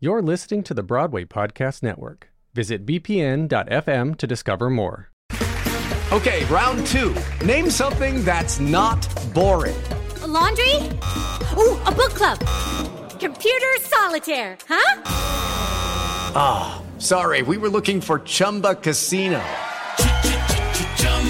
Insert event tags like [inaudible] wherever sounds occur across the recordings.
You're listening to the Broadway Podcast Network. Visit bpn.fm to discover more. Okay, round two. Name something that's not boring. A laundry? Ooh, a book club. Computer solitaire, huh? Ah, oh, sorry, we were looking for Chumba Casino.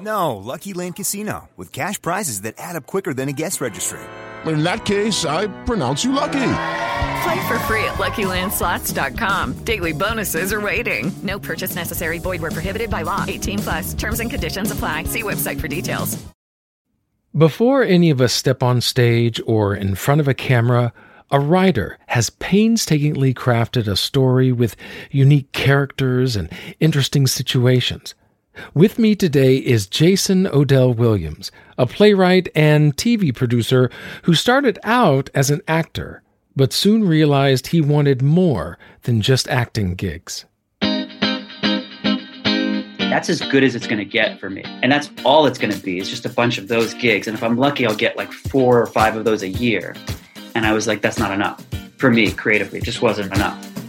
No, Lucky Land Casino, with cash prizes that add up quicker than a guest registry. In that case, I pronounce you lucky. Play for free at LuckyLandSlots.com. Daily bonuses are waiting. No purchase necessary. Void where prohibited by law. 18 plus. Terms and conditions apply. See website for details. Before any of us step on stage or in front of a camera, a writer has painstakingly crafted a story with unique characters and interesting situations. With me today is Jason Odell Williams, a playwright and TV producer who started out as an actor, but soon realized he wanted more than just acting gigs. That's as good as it's going to get for me. And that's all it's going to be. It's just a bunch of those gigs. And if I'm lucky, I'll get like four or five of those a year. And I was like, that's not enough for me creatively. It just wasn't enough.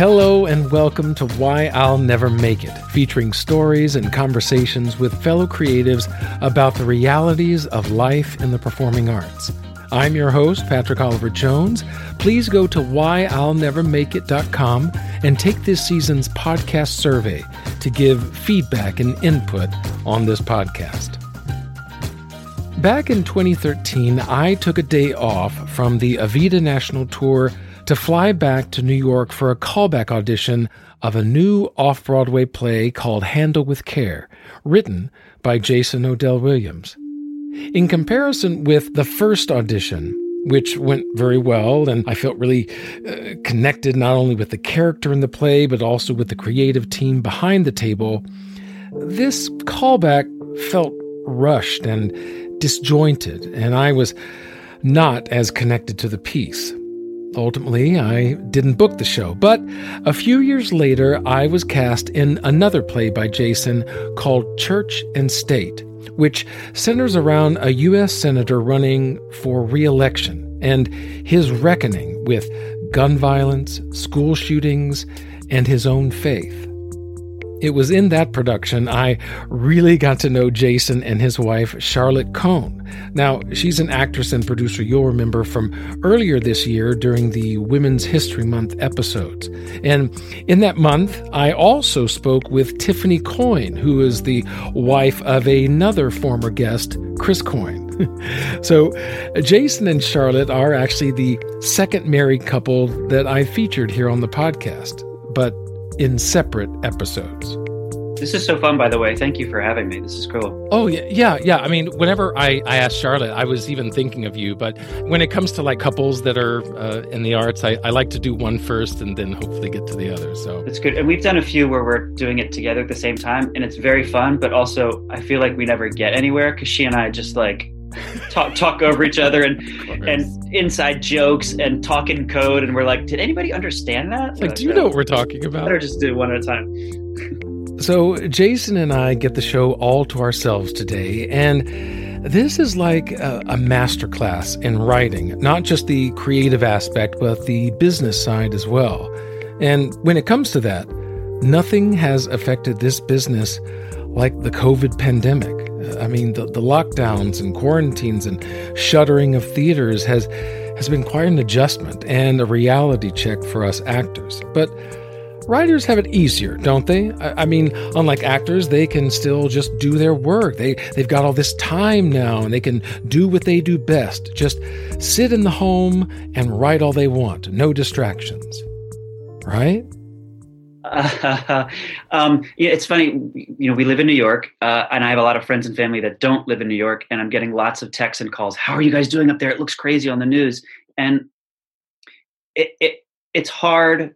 Hello and welcome to Why I'll Never Make It, featuring stories and conversations with fellow creatives about the realities of life in the performing arts. I'm your host, Patrick Oliver Jones. Please go to whyillnevermakeit.com and take this season's podcast survey to give feedback and input on this podcast. Back in 2013, I took a day off from the Evita National Tour to fly back to New York for a callback audition of a new off Broadway play called Handle with Care, written by Jason Odell Williams. In comparison with the first audition, which went very well, and I felt really uh, connected not only with the character in the play, but also with the creative team behind the table, this callback felt rushed and disjointed, and I was not as connected to the piece. Ultimately, I didn't book the show, but a few years later, I was cast in another play by Jason called Church and State, which centers around a U.S. Senator running for re election and his reckoning with gun violence, school shootings, and his own faith. It was in that production I really got to know Jason and his wife, Charlotte Cohn. Now, she's an actress and producer you'll remember from earlier this year during the Women's History Month episodes. And in that month, I also spoke with Tiffany Coyne, who is the wife of another former guest, Chris Coyne. [laughs] so, Jason and Charlotte are actually the second married couple that I featured here on the podcast. But in separate episodes. This is so fun, by the way. Thank you for having me. This is cool. Oh yeah, yeah, yeah. I mean, whenever I, I asked Charlotte, I was even thinking of you. But when it comes to like couples that are uh, in the arts, I, I like to do one first and then hopefully get to the other. So it's good. And we've done a few where we're doing it together at the same time, and it's very fun. But also, I feel like we never get anywhere because she and I just like talk talk over each other and and inside jokes and talking code. And we're like did anybody understand that? Like do you know what we're talking about? Better just do it one at a time. So jason and i get the show all to ourselves today. And this is like a, a master class in writing not just the creative aspect but the business side as well. And when it comes to that nothing has affected this business like the covid pandemic I mean, the, the lockdowns and quarantines and shuttering of theaters has has been quite an adjustment and a reality check for us actors. But writers have it easier, don't they? I, I, mean, unlike actors, they can still just do their work. They they've got all this time now, and they can do what they do best. Just sit in the home and write all they want, no distractions. Right? [laughs] Um, yeah, it's funny. You know, we live in New York, uh, and I have a lot of friends and family that don't live in New York, and I'm getting lots of texts and calls. How are you guys doing up there? It looks crazy on the news. And it, it it's hard.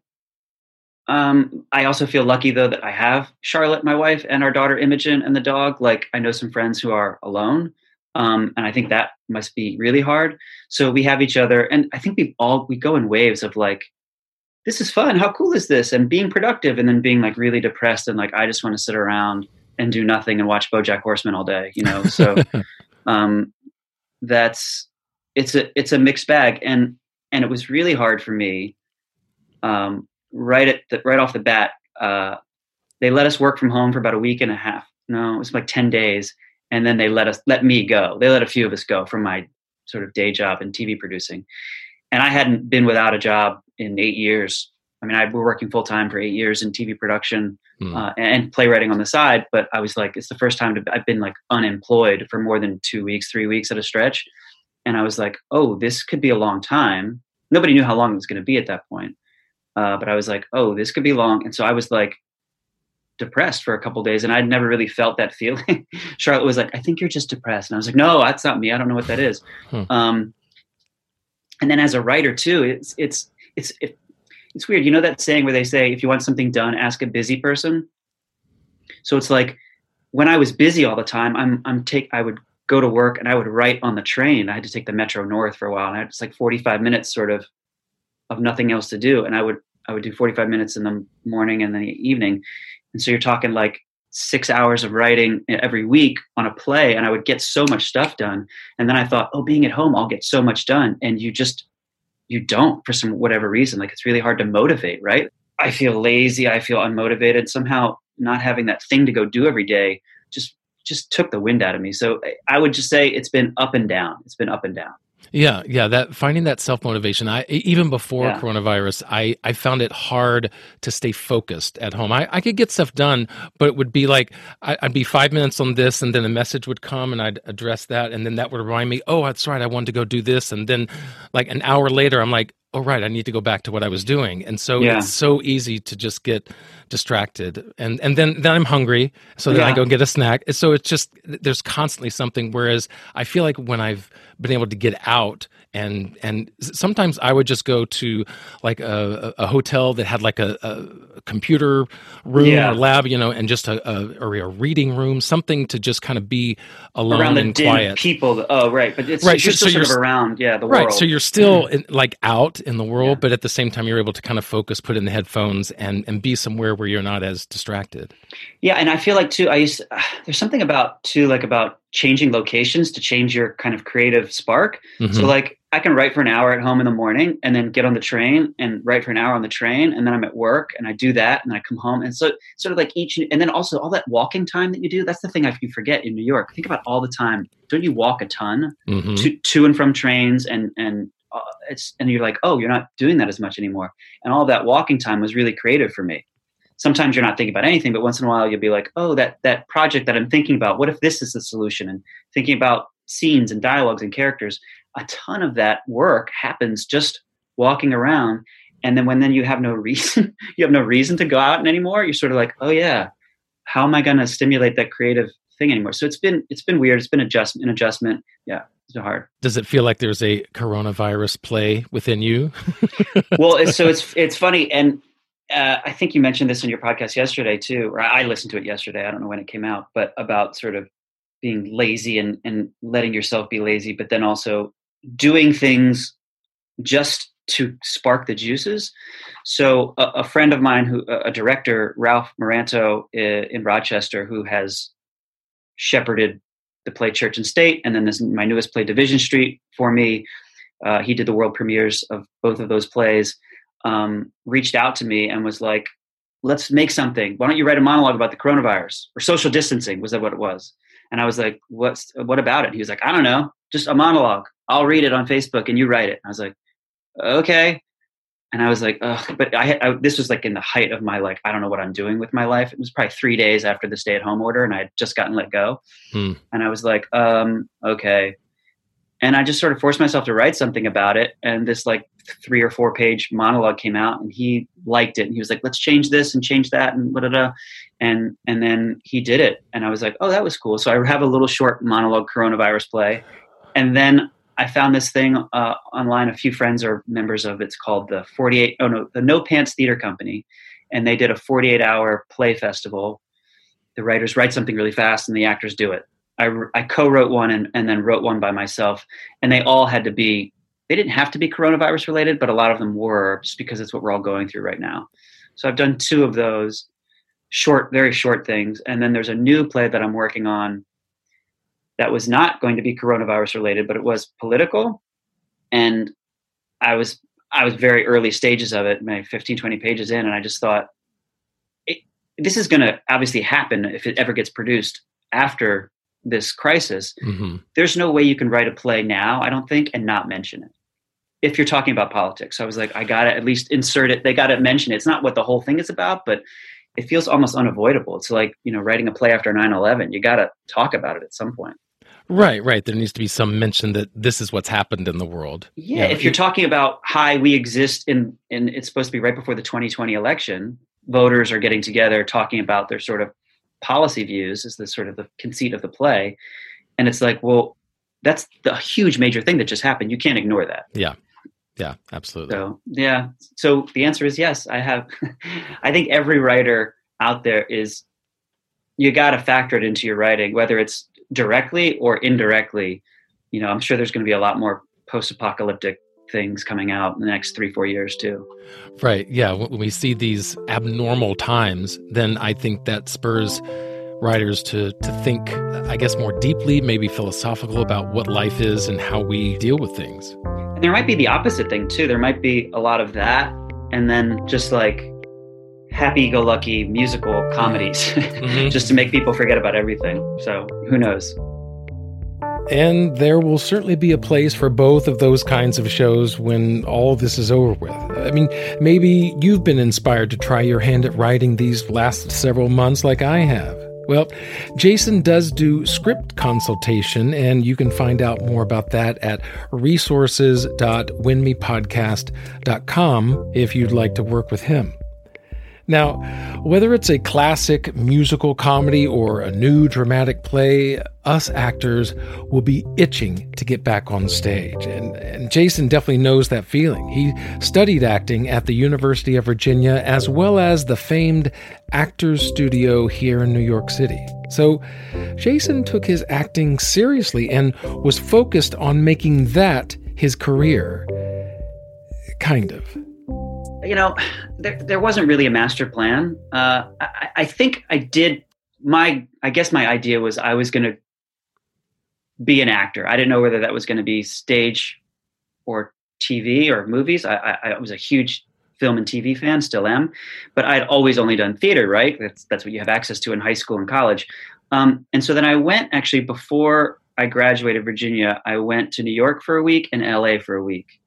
Um, I also feel lucky though that I have Charlotte, my wife, and our daughter Imogen and the dog. Like I know some friends who are alone, um, and I think that must be really hard. So we have each other, and I think we all we go in waves of like, this is fun. How cool is this? And being productive, and then being like really depressed and like I just want to sit around and do nothing and watch BoJack Horseman all day. You know, so [laughs] um, that's it's a it's a mixed bag, and and it was really hard for me. Um, right at the, right off the bat, uh, they let us work from home for about a week and a half. No, it was like ten days, and then they let us let me go. They let a few of us go from my sort of day job in TV producing, and I hadn't been without a job in eight years. I mean, I were working full time for eight years in TV production Hmm. uh, and playwriting on the side. But I was like, it's the first time to, I've been like unemployed for more than two weeks, three weeks at a stretch, and I was like, oh, this could be a long time. Nobody knew how long it was going to be at that point, uh, but I was like, oh, this could be long, and so I was like depressed for a couple days, and I'd never really felt that [laughs] feeling. Charlotte was like, I think you're just depressed, and I was like, no, that's not me. I don't know what that is. Hmm. Um, and then as a writer too, it's it's it's it, it's weird. You know that saying where they say, if you want something done, ask a busy person. So it's like when I was busy all the time, I'm I'm take I would go to work and I would write on the train. I had to take the Metro North for a while, and I had just like 45 minutes sort of of nothing else to do, and I would I would do 45 minutes in the morning and the evening, and so you're talking like six hours of writing every week on a play, and I would get so much stuff done. And then I thought, oh, being at home, I'll get so much done, and you just you don't for some whatever reason. Like it's really hard to motivate, right? I feel lazy. I feel unmotivated. Somehow, not having that thing to go do every day just just took the wind out of me. So I would just say it's been up and down. It's been up and down. Yeah, yeah. That finding that self motivation. I even before Yeah. coronavirus, I I found it hard to stay focused at home. I, I could get stuff done, but it would be like I, I'd be five minutes on this, and then a message would come, and I'd address that, and then that would remind me, oh, that's right, I wanted to go do this, and then like an hour later, I'm like, oh right, I need to go back to what I was doing, and so Yeah. it's so easy to just get distracted, and and then then I'm hungry, so then I go and get a snack. So it's just there's constantly something. Whereas I feel like when I've been able to get out and and sometimes I would just go to like a, a hotel that had like a, a computer room Yeah. or lab, you know, and just a, a or a reading room, something to just kind of be alone around the and dim quiet. people. Oh, right. But it's Right, you're so- still so sort of you're around, yeah, the Right, world. so you're still mm-hmm. in, like out in the world, but at the same time you're able to kind of focus, put in the headphones, and and be somewhere where you're not as distracted. Yeah, and I feel like too. I used to, [sighs] there's something about too like about changing locations to change your kind of creative spark. So Mhm. like I can write for an hour at home in the morning and then get on the train and write for an hour on the train and then I'm at work and I do that and then I come home and so sort of like each and then also all that walking time that you do. That's the thing I you forget in New York. Think about all the time. Don't you walk a ton Mhm. to to and from trains and and uh, it's and you're like oh you're not doing that as much anymore and all that walking time was really creative for me sometimes you're not thinking about anything but once in a while you'll be like oh that that project that i'm thinking about what if this is the solution? And thinking about scenes and dialogues and characters a ton of that work happens just walking around. And then when then you have no [laughs] reason you have no reason to go out anymore you're sort of like oh yeah how am i going to stimulate that creative thing anymore? So it's been it's been weird. It's been adjustment an adjustment. Yeah it's hard. Does it feel like there's a coronavirus play within you? [laughs] well it's, so it's it's funny. And uh, i think you mentioned this in your podcast yesterday too or i listened to it yesterday i don't know when it came out but about sort of being lazy and and letting yourself be lazy but then also doing things just to spark the juices. So a, a friend of mine who a director ralph meranto in rochester who has shepherded the play church and state and then this my newest play division street for me uh, he did the world premieres of both of those plays um, reached out to me and was like let's make something. Why don't you write a monologue about the coronavirus or social distancing was that what it was. And i was like what's what about it? He was like i don't know. Just a monologue. I'll read it on facebook and you write it. I was like okay. And i was like Ugh. but I, I this was like in the height of my like i don't know what i'm doing with my life. It was probably three days after the stay at home order and i had just gotten let go. Hmm. and i was like um okay. And i just sort of forced myself to write something about it and this like three or four page monologue came out and he liked it and he was like let's change this and change that and da da and and then he did it and i was like oh that was cool so i have a little short monologue coronavirus play and then I found this thing uh, online. A few friends are members of. It's called the 48. Oh no, the No Pants Theater Company, and they did a 48 hour play festival. The writers write something really fast, and the actors do it. I, I co-wrote one and, and then wrote one by myself, and they all had to be. They didn't have to be coronavirus related, but a lot of them were, just because it's what we're all going through right now. So I've done two of those short, very short things, and then there's a new play that I'm working on that was not going to be coronavirus related, but it was political. And I was I was very early stages of it, maybe 15, 20 pages in, and I just thought, this is going to obviously happen if it ever gets produced after this crisis. Mm-hmm. There's no way you can write a play now, I don't think, and not mention it. If you're talking about politics, so I was like, I got to at least insert it. They got to mention it. It's not what the whole thing is about, but it feels almost unavoidable. It's like, you know, writing a play after 9 11. You got to talk about it at some point. Right, right. There needs to be some mention that this is what's happened in the world. Yeah, if you're talking about hi, we exist in, and it's supposed to be right before the 2020 election. Voters are getting together, talking about their sort of policy views. Is the sort of the conceit of the play, and it's like, well, that's the huge major thing that just happened. You can't ignore that. Yeah, yeah, absolutely. So yeah, so the answer is yes. I have. [laughs] I think every writer out there is. You got to factor it into your writing, whether it's directly or indirectly, you know, I'm sure there's going to be a lot more post-apocalyptic things coming out in the next three, four years too. Right. Yeah. When we see these abnormal times, then I think that spurs writers to to think, I guess, more deeply, maybe philosophical about what life is and how we deal with things. And there might be the opposite thing too. There might be a lot of that, and then just like happy-go-lucky musical comedies, mm-hmm. [laughs] just to make people forget about everything. So who knows? And there will certainly be a place for both of those kinds of shows when all this is over with. I mean, maybe you've been inspired to try your hand at writing these last several months like I have. Well, Jason does do script consultation, and you can find out more about that at resources.winmipodcast.com if you'd like to work with him. Now, whether it's a classic musical comedy or a new dramatic play, us actors will be itching to get back on stage. And, and, Jason definitely knows that feeling. He studied acting at the University of Virginia as well as the famed Actors Studio here in New York City. So, Jason took his acting seriously and was focused on making that his career. Kind of you know, there, there wasn't really a master plan. Uh, I, I think I did my, I guess my idea was I was going to be an actor. I didn't know whether that was going to be stage or TV or movies. I, I, I, was a huge film and TV fan, still am, but I'd always only done theater, right? That's, that's what you have access to in high school and college. Um, and so then I went actually before I graduated Virginia, I went to New York for a week and LA for a week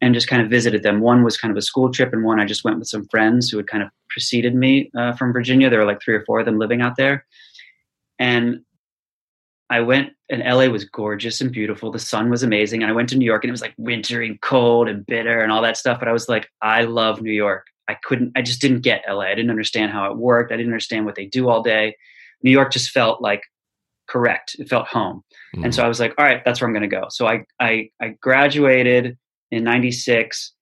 and just kind of visited them. One was kind of a school trip, and one I just went with some friends who had kind of preceded me uh, from Virginia. There were like three or four of them living out there, and I went. And LA was gorgeous and beautiful. The sun was amazing. And I went to New York, and it was like wintry and cold and bitter and all that stuff. But I was like, I love New York. I couldn't. I just didn't get LA. I didn't understand how it worked. I didn't understand what they do all day. New York just felt like correct. It felt home. Mm. And so I was like, all right, that's where I'm going to go. So I I, I graduated in 96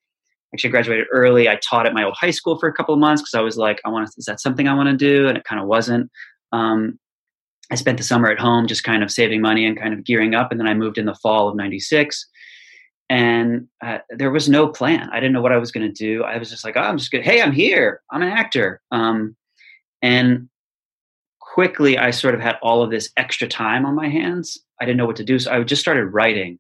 actually graduated early. I taught at my old high school for a couple of months because i was like i want to is that something i want to do? And it kind of wasn't. Um, i spent the summer at home just kind of saving money and kind of gearing up and then i moved in the fall of 96 and uh, there was no plan. I didn't know what i was going to do. I was just like oh, i'm just good hey i'm here. I'm an actor. Um, and quickly i sort of had all of this extra time on my hands. I didn't know what to do so i just started writing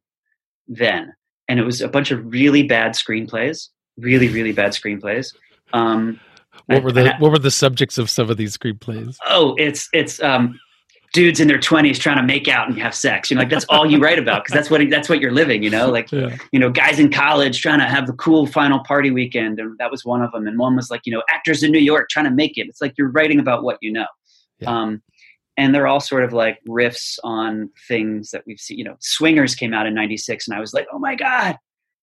then and it was a bunch of really bad screenplays, really really bad screenplays. Um, what were the I, What were the subjects of some of these screenplays? Oh, it's it's um, dudes in their twenties trying to make out and have sex. You know, like that's all you write about because that's what that's what you're living. You know, like yeah. you know, guys in college trying to have the cool final party weekend, and that was one of them. And one was like, you know, actors in New York trying to make it. It's like you're writing about what you know. Yeah. Um, and they're all sort of like riffs on things that we've seen. You know, Swingers came out in '96, and I was like, "Oh my god,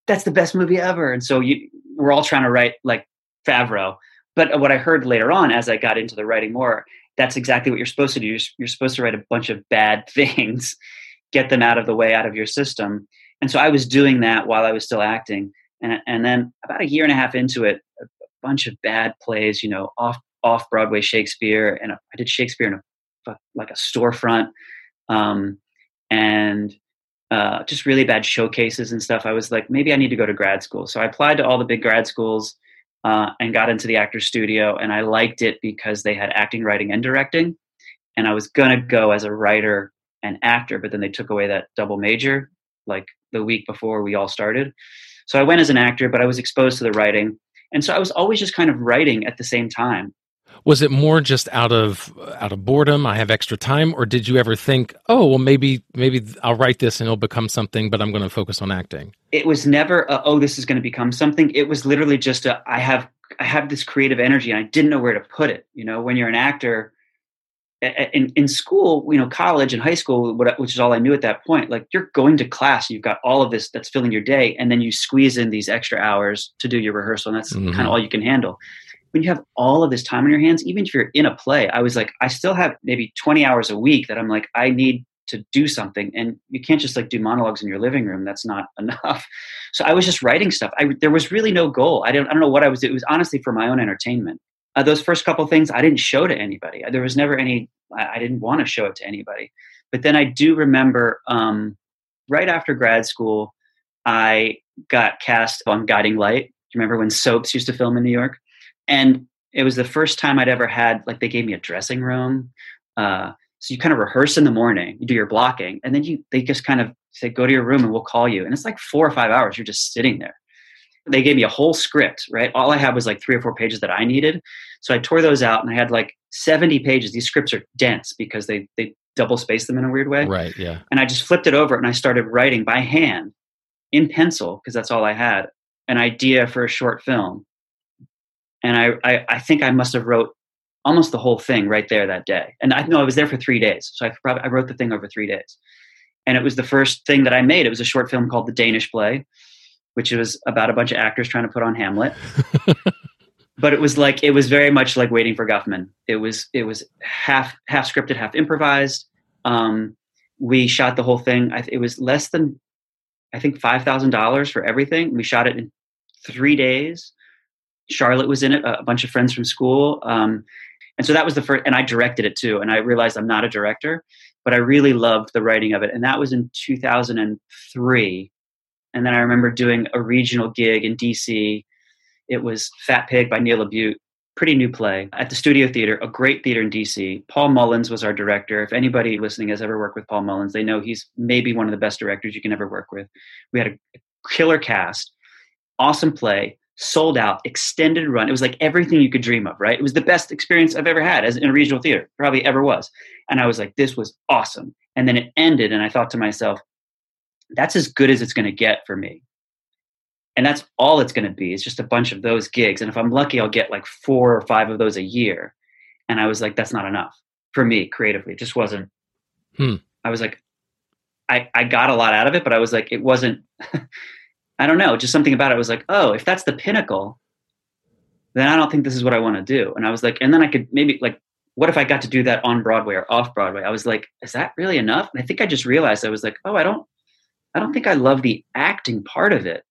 that's the best movie ever!" And so you, we're all trying to write like Favreau. But what I heard later on, as I got into the writing more, that's exactly what you're supposed to do. You're, you're supposed to write a bunch of bad [laughs] things, get them out of the way, out of your system, and so I was doing that while I was still acting. And, and then about a year and a half into it, a bunch of bad plays, you know, off off Broadway Shakespeare, and I did Shakespeare in a like a storefront, um, and uh, just really bad showcases and stuff. I was like, maybe I need to go to grad school. So I applied to all the big grad schools uh, and got into the Actors Studio, and I liked it because they had acting, writing, and directing. And I was gonna go as a writer and actor, but then they took away that double major like the week before we all started. So I went as an actor, but I was exposed to the writing. And so I was always just kind of writing at the same time. Was it more just out of out of boredom, I have extra time, or did you ever think, "Oh, well maybe maybe I'll write this and it'll become something, but I'm going to focus on acting?" It was never, a, "Oh, this is going to become something." It was literally just a, I have I have this creative energy and I didn't know where to put it. You know, when you're an actor, in, in school, you know, college and high school, which is all I knew at that point, like you're going to class, you've got all of this that's filling your day, and then you squeeze in these extra hours to do your rehearsal, and that's mm-hmm. kind of all you can handle. When you have all of this time on your hands, even if you're in a play, I was like, I still have maybe 20 hours a week that I'm like, I need to do something, and you can't just like do monologues in your living room. That's not [laughs] enough. So I was just writing stuff. I, there was really no goal. I don't, I don't know what I was. It was honestly for my own entertainment uh, those first couple things I didn't show to anybody. There was never any. I, I didn't want to show it to anybody. But then I do remember um, right after grad school, I got cast on Guiding Light. Do you remember when soaps used to film in New York? And it was the first time I'd ever had like they gave me a dressing room. Uh, so you kind of rehearse in the morning, you do your blocking, and then you they just kind of say go to your room and we'll call you. And it's like four or five hours. You're just sitting there they gave me a whole script, right? All I had was like three or four pages that I needed. So I tore those out and I had like 70 pages. These scripts are dense because they, they double space them in a weird way. Right. Yeah. And I just flipped it over and I started writing by hand in pencil because that's all I had an idea for a short film. And I, I, I think I must have wrote almost the whole thing right there that day. And I know I was there for three days. So I probably, I wrote the thing over three days. And it was the first thing that I made. It was a short film called The Danish Play which was about a bunch of actors trying to put on Hamlet. [laughs] but it was like it was very much like waiting for Guffman. It was it was half half scripted, half improvised. Um, we shot the whole thing. I, it was less than I think five thousand dollars for everything. We shot it in three days. Charlotte was in it, a bunch of friends from school, um, and so that was the first. And I directed it too. And I realized I'm not a director, but I really loved the writing of it. And that was in 2003 and then I remember doing a regional gig in DC. It was Fat Pig by Neil LaBute, pretty new play at the Studio Theater, a great theater in DC. Paul Mullins was our director. If anybody listening has ever worked with Paul Mullins, they know he's maybe one of the best directors you can ever work with. We had a killer cast, awesome play, sold out, extended run. It was like everything you could dream of, right? It was the best experience I've ever had as in a regional theater, probably ever was. And I was like, this was awesome. And then it ended, and I thought to myself, that's as good as it's going to get for me. And that's all it's going to be. It's just a bunch of those gigs. And if I'm lucky, I'll get like four or five of those a year. And I was like, that's not enough for me creatively. It just wasn't. Hmm. I was like, I, I got a lot out of it, but I was like, it wasn't, [laughs] I don't know, just something about it was like, oh, if that's the pinnacle, then I don't think this is what I want to do. And I was like, and then I could maybe like, what if I got to do that on Broadway or off Broadway? I was like, is that really enough? And I think I just realized I was like, oh, I don't, I don't think I love the acting part of it.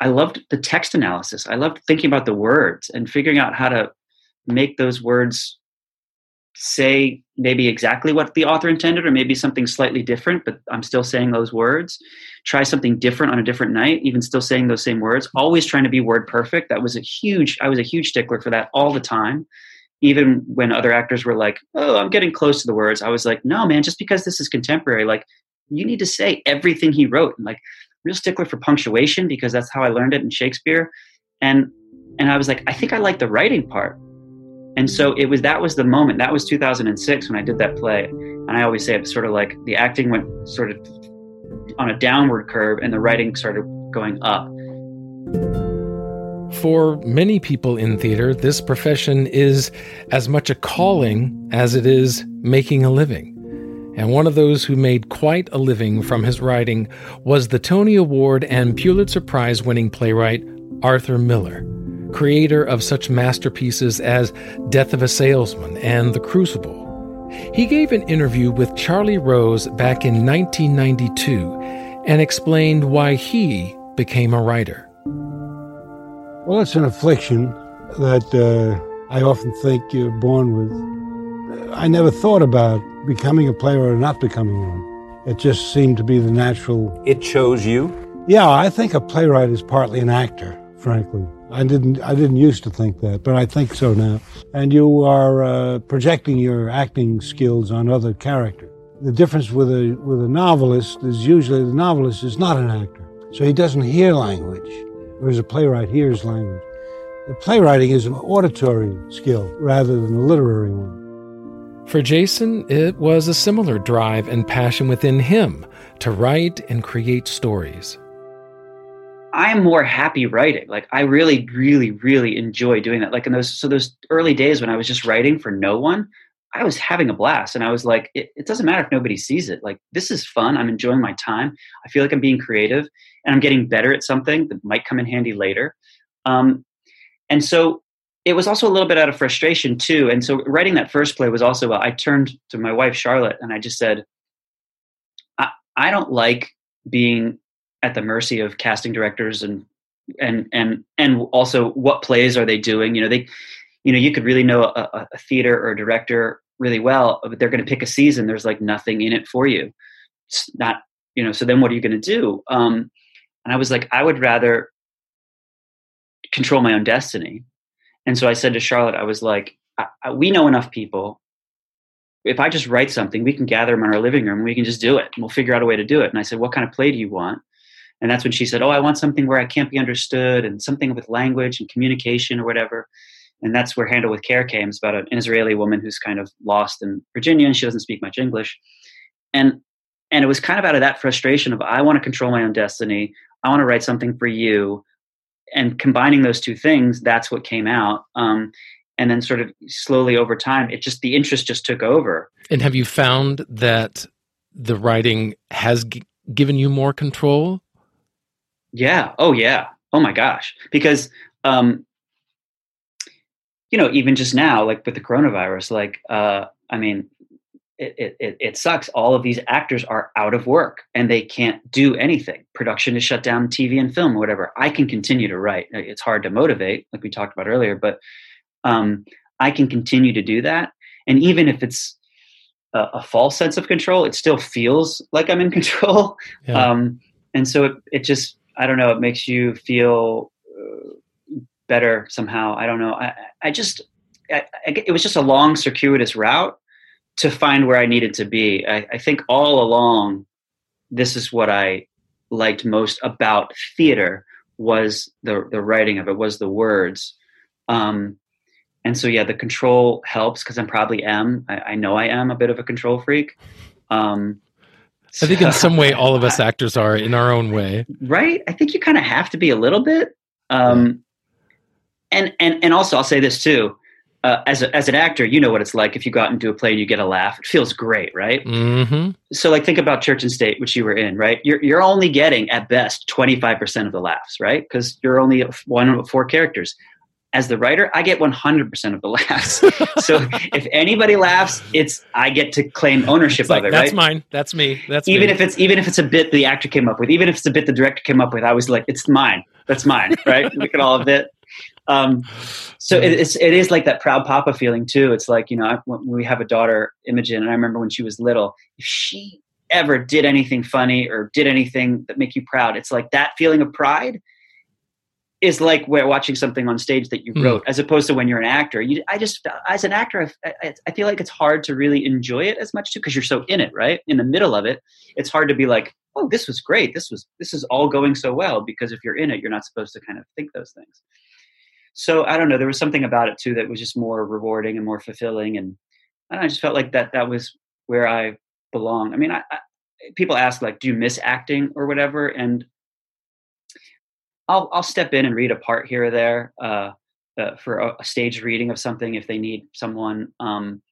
I loved the text analysis. I loved thinking about the words and figuring out how to make those words say maybe exactly what the author intended or maybe something slightly different, but I'm still saying those words. Try something different on a different night, even still saying those same words. Always trying to be word perfect. That was a huge, I was a huge stickler for that all the time. Even when other actors were like, oh, I'm getting close to the words, I was like, no, man, just because this is contemporary, like you need to say everything he wrote. and like real stickler for punctuation because that's how I learned it in Shakespeare. And and I was like, I think I like the writing part. And so it was that was the moment. That was 2006 when I did that play. And I always say it's sort of like the acting went sort of on a downward curve and the writing started going up. For many people in theater, this profession is as much a calling as it is making a living and one of those who made quite a living from his writing was the Tony Award and Pulitzer Prize winning playwright Arthur Miller, creator of such masterpieces as Death of a Salesman and The Crucible. He gave an interview with Charlie Rose back in 1992, and explained why he became a writer. Well, it's an affliction that uh, I often think you're born with. I never thought about becoming a playwright or not becoming one. It just seemed to be the natural. It chose you? Yeah, I think a playwright is partly an actor, frankly. I didn't I didn't used to think that, but I think so now. And you are uh, projecting your acting skills on other characters. The difference with a with a novelist is usually the novelist is not an actor, so he doesn't hear language, whereas a playwright hears language. The playwriting is an auditory skill rather than a literary one. For Jason, it was a similar drive and passion within him to write and create stories. I'm more happy writing. Like I really, really, really enjoy doing that. Like in those so those early days when I was just writing for no one, I was having a blast. And I was like, it, it doesn't matter if nobody sees it. Like this is fun. I'm enjoying my time. I feel like I'm being creative and I'm getting better at something that might come in handy later. Um, and so it was also a little bit out of frustration too. And so writing that first play was also I turned to my wife Charlotte and I just said, I, I don't like being at the mercy of casting directors and and and and also what plays are they doing? You know they you know you could really know a, a theater or a director really well but they're going to pick a season there's like nothing in it for you. It's not you know so then what are you going to do? Um and i was like i would rather control my own destiny. And so i said to charlotte i was like I, I, we know enough people. If i just write something we can gather them in our living room we can just do it. And we'll figure out a way to do it. And i said what kind of play do you want and that's when she said, Oh, I want something where I can't be understood and something with language and communication or whatever. And that's where Handle with Care came. It's about an Israeli woman who's kind of lost in Virginia and she doesn't speak much English. And and it was kind of out of that frustration of I want to control my own destiny. I want to write something for you. And combining those two things, that's what came out. Um, and then sort of slowly over time, it just the interest just took over. And have you found that the writing has g- given you more control yeah. Oh, yeah. Oh my gosh. Because, um, you know, even just now, like with the coronavirus, like, uh, I mean, it, it, it sucks. All of these actors are out of work and they can't do anything. Production is shut down, TV and film or whatever. I can continue to write. It's hard to motivate, like we talked about earlier, but um, I can continue to do that. And even if it's a, a, false sense of control, it still feels like I'm in [laughs] control. Yeah. Um, and so it, it just I don't know. It makes you feel uh, better somehow. I don't know. I, I just, I, I, it was just a long, circuitous route to find where I needed to be. I, I think all along, this is what I liked most about theater was the the writing of it, was the words. Um, and so, yeah, the control helps because I'm probably am. I, I, know I am a bit of a control freak. Um, I think in some way, all of us actors are in our own way. Right. I think you kind of have to be a little bit. Um, and, and, and also I'll say this too, uh, as, a, as an actor, you know what it's like if you go out and do a play and you get a laugh. It feels great, right? Mm-hmm. So, like, think about Church and State, which you were in, right? You're you're only getting at best twenty five percent of the laughs, right? Because you're only one of four characters as the writer, I get 100% of the laughs. so if anybody laughs, it's I get to claim ownership like, of it. That's right? mine. That's me. That's even me. if it's even if it's a bit the actor came up with, even if it's a bit the director came up with. I was like, it's mine. That's mine. [laughs] Right? Look at all of it. Um, so it, it's it is like that proud papa feeling too. It's like you know I, we have a daughter, Imogen, and I remember when she was little, if she ever did anything funny or did anything that make you proud, it's like that feeling of pride is like we're watching something on stage that you hmm. wrote, mm. as opposed to when you're an actor. You, I just, as an actor, I, I, feel like it's hard to really enjoy it as much too because you're so in it, right? In the middle of it, it's hard to be like, oh, this was great. This was, this is all going so well because if you're in it, you're not supposed to kind of think those things. So I don't know. There was something about it too that was just more rewarding and more fulfilling, and I, I just felt like that that was where I belong. I mean, I, I, people ask like, do you miss acting or whatever, and I'll I'll step in and read a part here or there uh, uh, for a, a staged reading of something if they need someone. Um,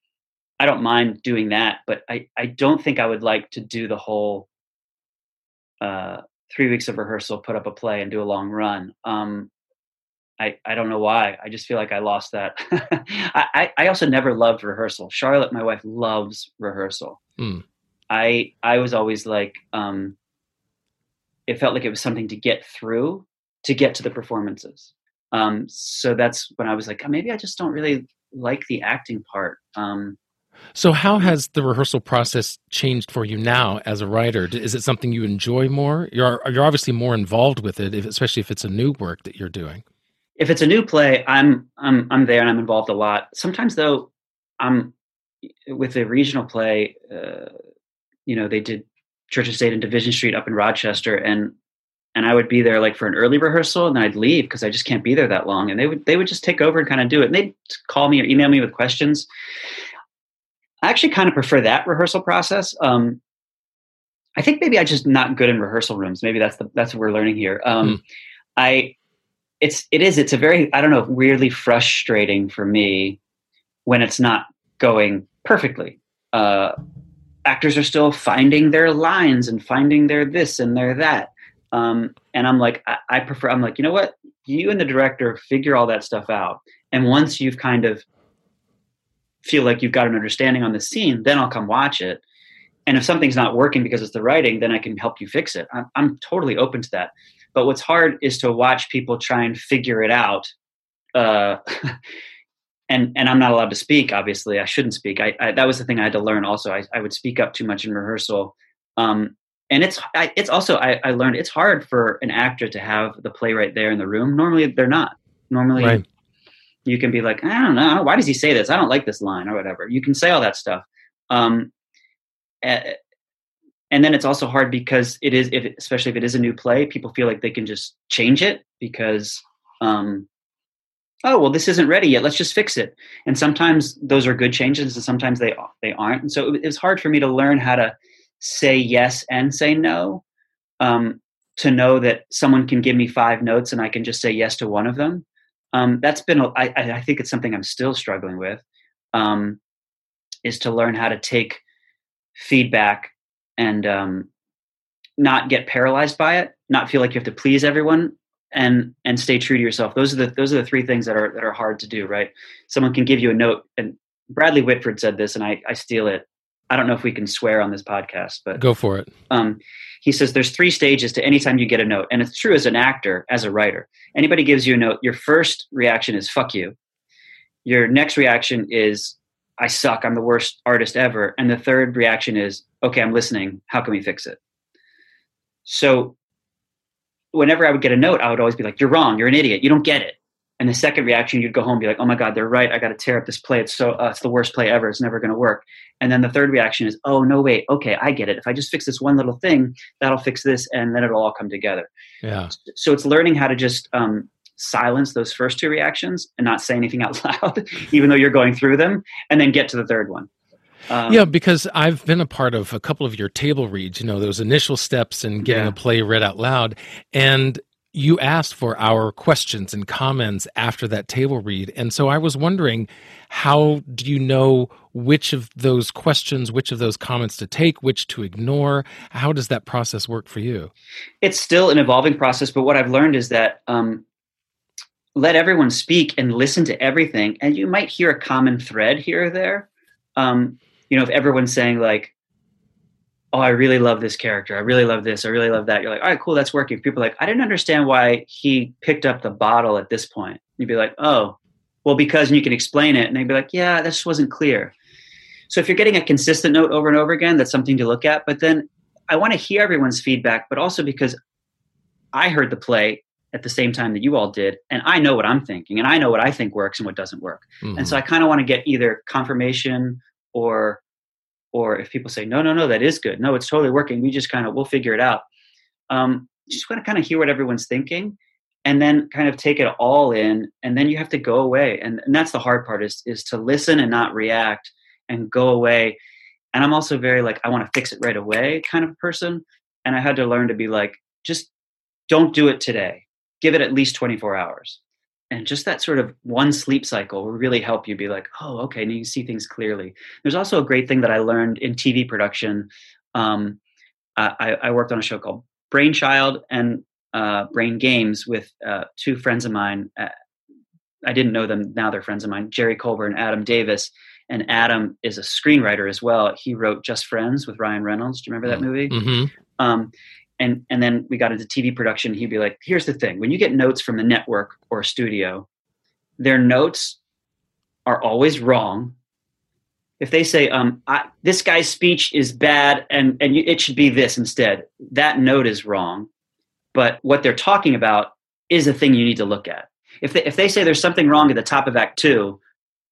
I don't mind doing that, but I I don't think I would like to do the whole uh, three weeks of rehearsal, put up a play, and do a long run. Um, I, I don't know why. I just feel like I lost that. [laughs] I, I also never loved rehearsal. Charlotte, my wife, loves rehearsal. Hmm. I I was always like, um, it felt like it was something to get through to get to the performances. Um, so that's when I was like, oh, maybe I just don't really like the acting part. Um, so, how has the rehearsal process changed for you now as a writer? Is it something you enjoy more? You're you're obviously more involved with it, especially if it's a new work that you're doing. If it's a new play, I'm I'm I'm there and I'm involved a lot. Sometimes though, I'm with a regional play. Uh, you know, they did Church and State and Division Street up in Rochester, and and I would be there like for an early rehearsal, and then I'd leave because I just can't be there that long. And they would they would just take over and kind of do it. And they'd call me or email me with questions. I actually kind of prefer that rehearsal process. Um, I think maybe I'm just not good in rehearsal rooms. Maybe that's the that's what we're learning here. Um, hmm. I it's it is it's a very I don't know weirdly frustrating for me when it's not going perfectly. Uh, actors are still finding their lines and finding their this and their that. Um, and I'm like, I, I prefer, I'm like, you know what? You and the director figure all that stuff out. And once you've kind of feel like you've got an understanding on the scene, then I'll come watch it. And if something's not working because it's the writing, then I can help you fix it. I'm, I'm totally open to that. But what's hard is to watch people try and figure it out uh, [laughs] and and I'm not allowed to speak. Obviously, I shouldn't speak. I, I that was the thing I had to learn. Also, I, I would speak up too much in rehearsal. Um, and it's I, it's also I, I learned it's hard for an actor to have the playwright there in the room. Normally, they're not. Normally, right. you can be like, I don't know, why does he say this? I don't like this line or whatever. You can say all that stuff. Um, and then it's also hard because it is, if, especially if it is a new play, people feel like they can just change it because um, oh well this isn't ready yet let's just fix it and sometimes those are good changes and sometimes they they aren't and so it was hard for me to learn how to say yes and say no um, to know that someone can give me five notes and i can just say yes to one of them um, that's been I, I think it's something i'm still struggling with um, is to learn how to take feedback and um, not get paralyzed by it not feel like you have to please everyone and and stay true to yourself. Those are the those are the three things that are that are hard to do. Right? Someone can give you a note, and Bradley Whitford said this, and I I steal it. I don't know if we can swear on this podcast, but go for it. Um, he says there's three stages to any time you get a note, and it's true as an actor, as a writer. Anybody gives you a note, your first reaction is "fuck you." Your next reaction is "I suck. I'm the worst artist ever," and the third reaction is "Okay, I'm listening. How can we fix it?" So whenever I would get a note, I would always be like, "You're wrong. You're an idiot. You don't get it." And the second reaction, you'd go home and be like, "Oh my god, they're right. I got to tear up this play. It's so uh, it's the worst play ever. It's never going to work." And then the third reaction is, "Oh no, wait. Okay, I get it. If I just fix this one little thing, that'll fix this, and then it'll all come together." Yeah. So it's learning how to just um, silence those first two reactions and not say anything out [laughs] loud, even though you're going through them, and then get to the third one. Um, yeah, because I've been a part of a couple of your table reads, you know, those initial steps in getting yeah. a play read out loud. And you asked for our questions and comments after that table read. And so I was wondering, how do you know which of those questions, which of those comments to take, which to ignore? How does that process work for you? It's still an evolving process, but what I've learned is that um, let everyone speak and listen to everything, and you might hear a common thread here or there. Um, you know, if everyone's saying like, oh, I really love this character. I really love this. I really love that. You're like, all right, cool, that's working. People like, I didn't understand why he picked up the bottle at this point. You'd be like, oh, well, because and you can explain it. And they'd be like, yeah, this wasn't clear. So if you're getting a consistent note over and over again, that's something to look at. But then I want to hear everyone's feedback, but also because I heard the play at the same time that you all did, and I know what I'm thinking, and I know what I think works and what doesn't work. Mm-hmm. And so I kind of want to get either confirmation or or if people say no no no that is good. No it's totally working. We just kind of we'll figure it out. Um, just want to kind of hear what everyone's thinking and then kind of take it all in and then you have to go away. And, and that's the hard part is is to listen and not react and go away. And i'm also very like i want to fix it right away kind of person. And i had to learn to be like just don't do it today. Give it at least 24 hours and just that sort of one sleep cycle will really help you be like oh okay and you see things clearly. There's also a great thing that i learned in tv production. Um, I, I, worked on a show called brainchild and uh, brain games with uh, two friends of mine uh, i didn't know them now they're friends of mine jerry kolber and adam davis. And adam is a screenwriter as well. He wrote just friends with ryan reynolds. Do you remember that movie? Mm-hmm. um, and and then we got into TV production. He'd be like, "Here's the thing: when you get notes from the network or studio, their notes are always wrong. If they say, um, I, "This guy's speech is bad," and and you, it should be this instead, that note is wrong. But what they're talking about is a thing you need to look at. If they, if they say there's something wrong at the top of Act Two,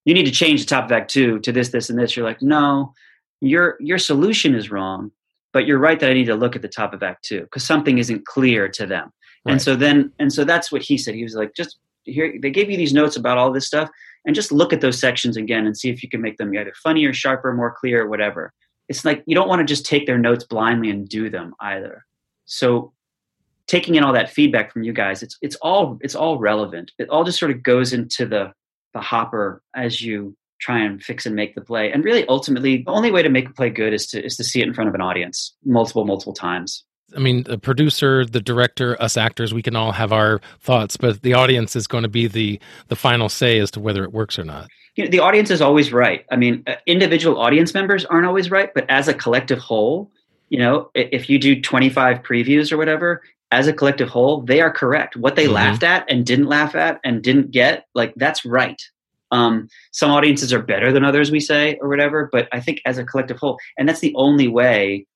you need to change the top of Act Two to this, this, and this. You're like, no, your your solution is wrong but you're right that I need to look at the top of Act Two because something isn't clear to them. Right. And so then, and so that's what he said. He was like, just here, they gave you these notes about all this stuff, and just look at those sections again and see if you can make them either funnier, sharper, more clear, whatever. It's like you don't want to just take their notes blindly and do them either. So taking in all that feedback from you guys, it's it's all it's all relevant. It all just sort of goes into the the hopper as you try and fix and make the play. And really, ultimately, the only way to make a play good is to is to see it in front of an audience multiple, multiple times. I mean, the producer, the director, us actors, we can all have our thoughts, but the audience is going to be the the final say as to whether it works or not. You know, the audience is always right. I mean, uh, individual audience members aren't always right, but as a collective whole, you know, if you do 25 previews or whatever, as a collective whole, they are correct. What they mm-hmm. laughed at and didn't laugh at and didn't get, like that's right. Um, some audiences are better than others, we say, or whatever. But I think as a collective whole, and that's the only way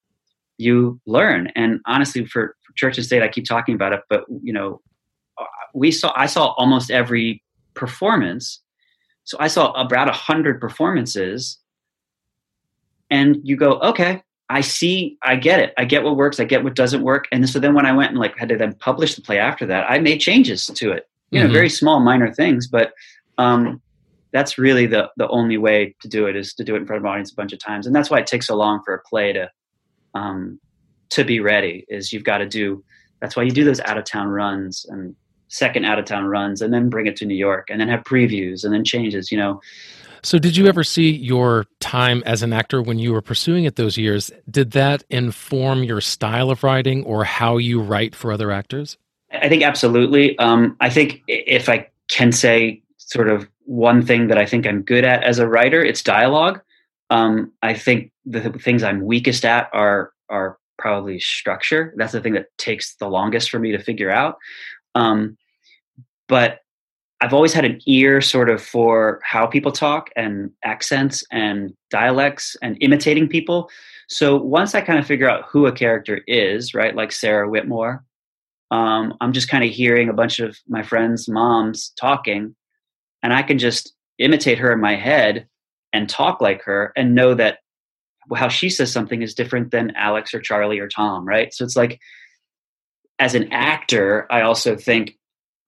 you learn. And honestly, for, for church and state, I keep talking about it, but you know, uh, we saw I saw almost every performance. So I saw about a hundred performances, and you go, okay, I see, I get it, I get what works, I get what doesn't work, and so then when I went and like had to then publish the play after that, I made changes to it. You know, mm-hmm. very small, minor things, but um, that's really the the only way to do it is to do it in front of an audience a bunch of times. And that's why it takes so long for a play to um, to be ready is you've got to do that's why you do those out of town runs and second out of town runs and then bring it to new york and then have previews and then changes you know? So did you ever see your time as an actor when you were pursuing it those years? Did that inform your style of writing or how you write for other actors? I think absolutely. Um, i think if i can say sort of one thing that I think I'm good at as a writer. It's dialogue. Um, I think the things I'm weakest at are are probably structure. That's the thing that takes the longest for me to figure out. Um, but I've always had an ear sort of for how people talk and accents and dialects and imitating people. So once I kind of figure out who a character is, right, like Sarah Whitmore, um, I'm just kind of hearing a bunch of my friends' moms talking and I can just imitate her in my head and talk like her and know that how she says something is different than Alex or Charlie or Tom, right? So it's like as an actor, I also think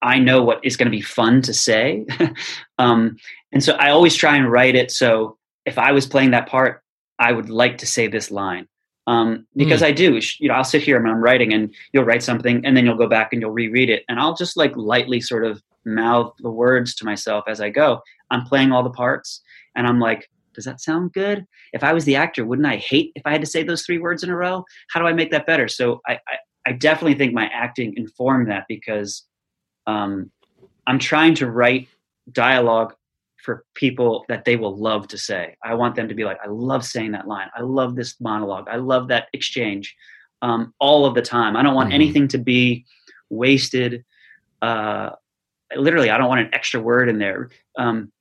I know what is going to be fun to say. [laughs] um, and so I always try and write it so if I was playing that part, I would like to say this line. Um, because mm. I do, you know, I'll sit here and I'm writing and you'll write something and then you'll go back and you'll reread it and I'll just like lightly sort of mouth the words to myself as I go. I'm playing all the parts and I'm like, does that sound good? If I was the actor, wouldn't I hate if I had to say those three words in a row? How do I make that better? So I, I, I definitely think my acting informed that because um, I'm trying to write dialogue for people that they will love to say. I want them to be like, I love saying that line. I love this monologue. I love that exchange um, all of the time. I don't want mm-hmm. anything to be wasted. Uh, literally, I don't want an extra word in there. Um,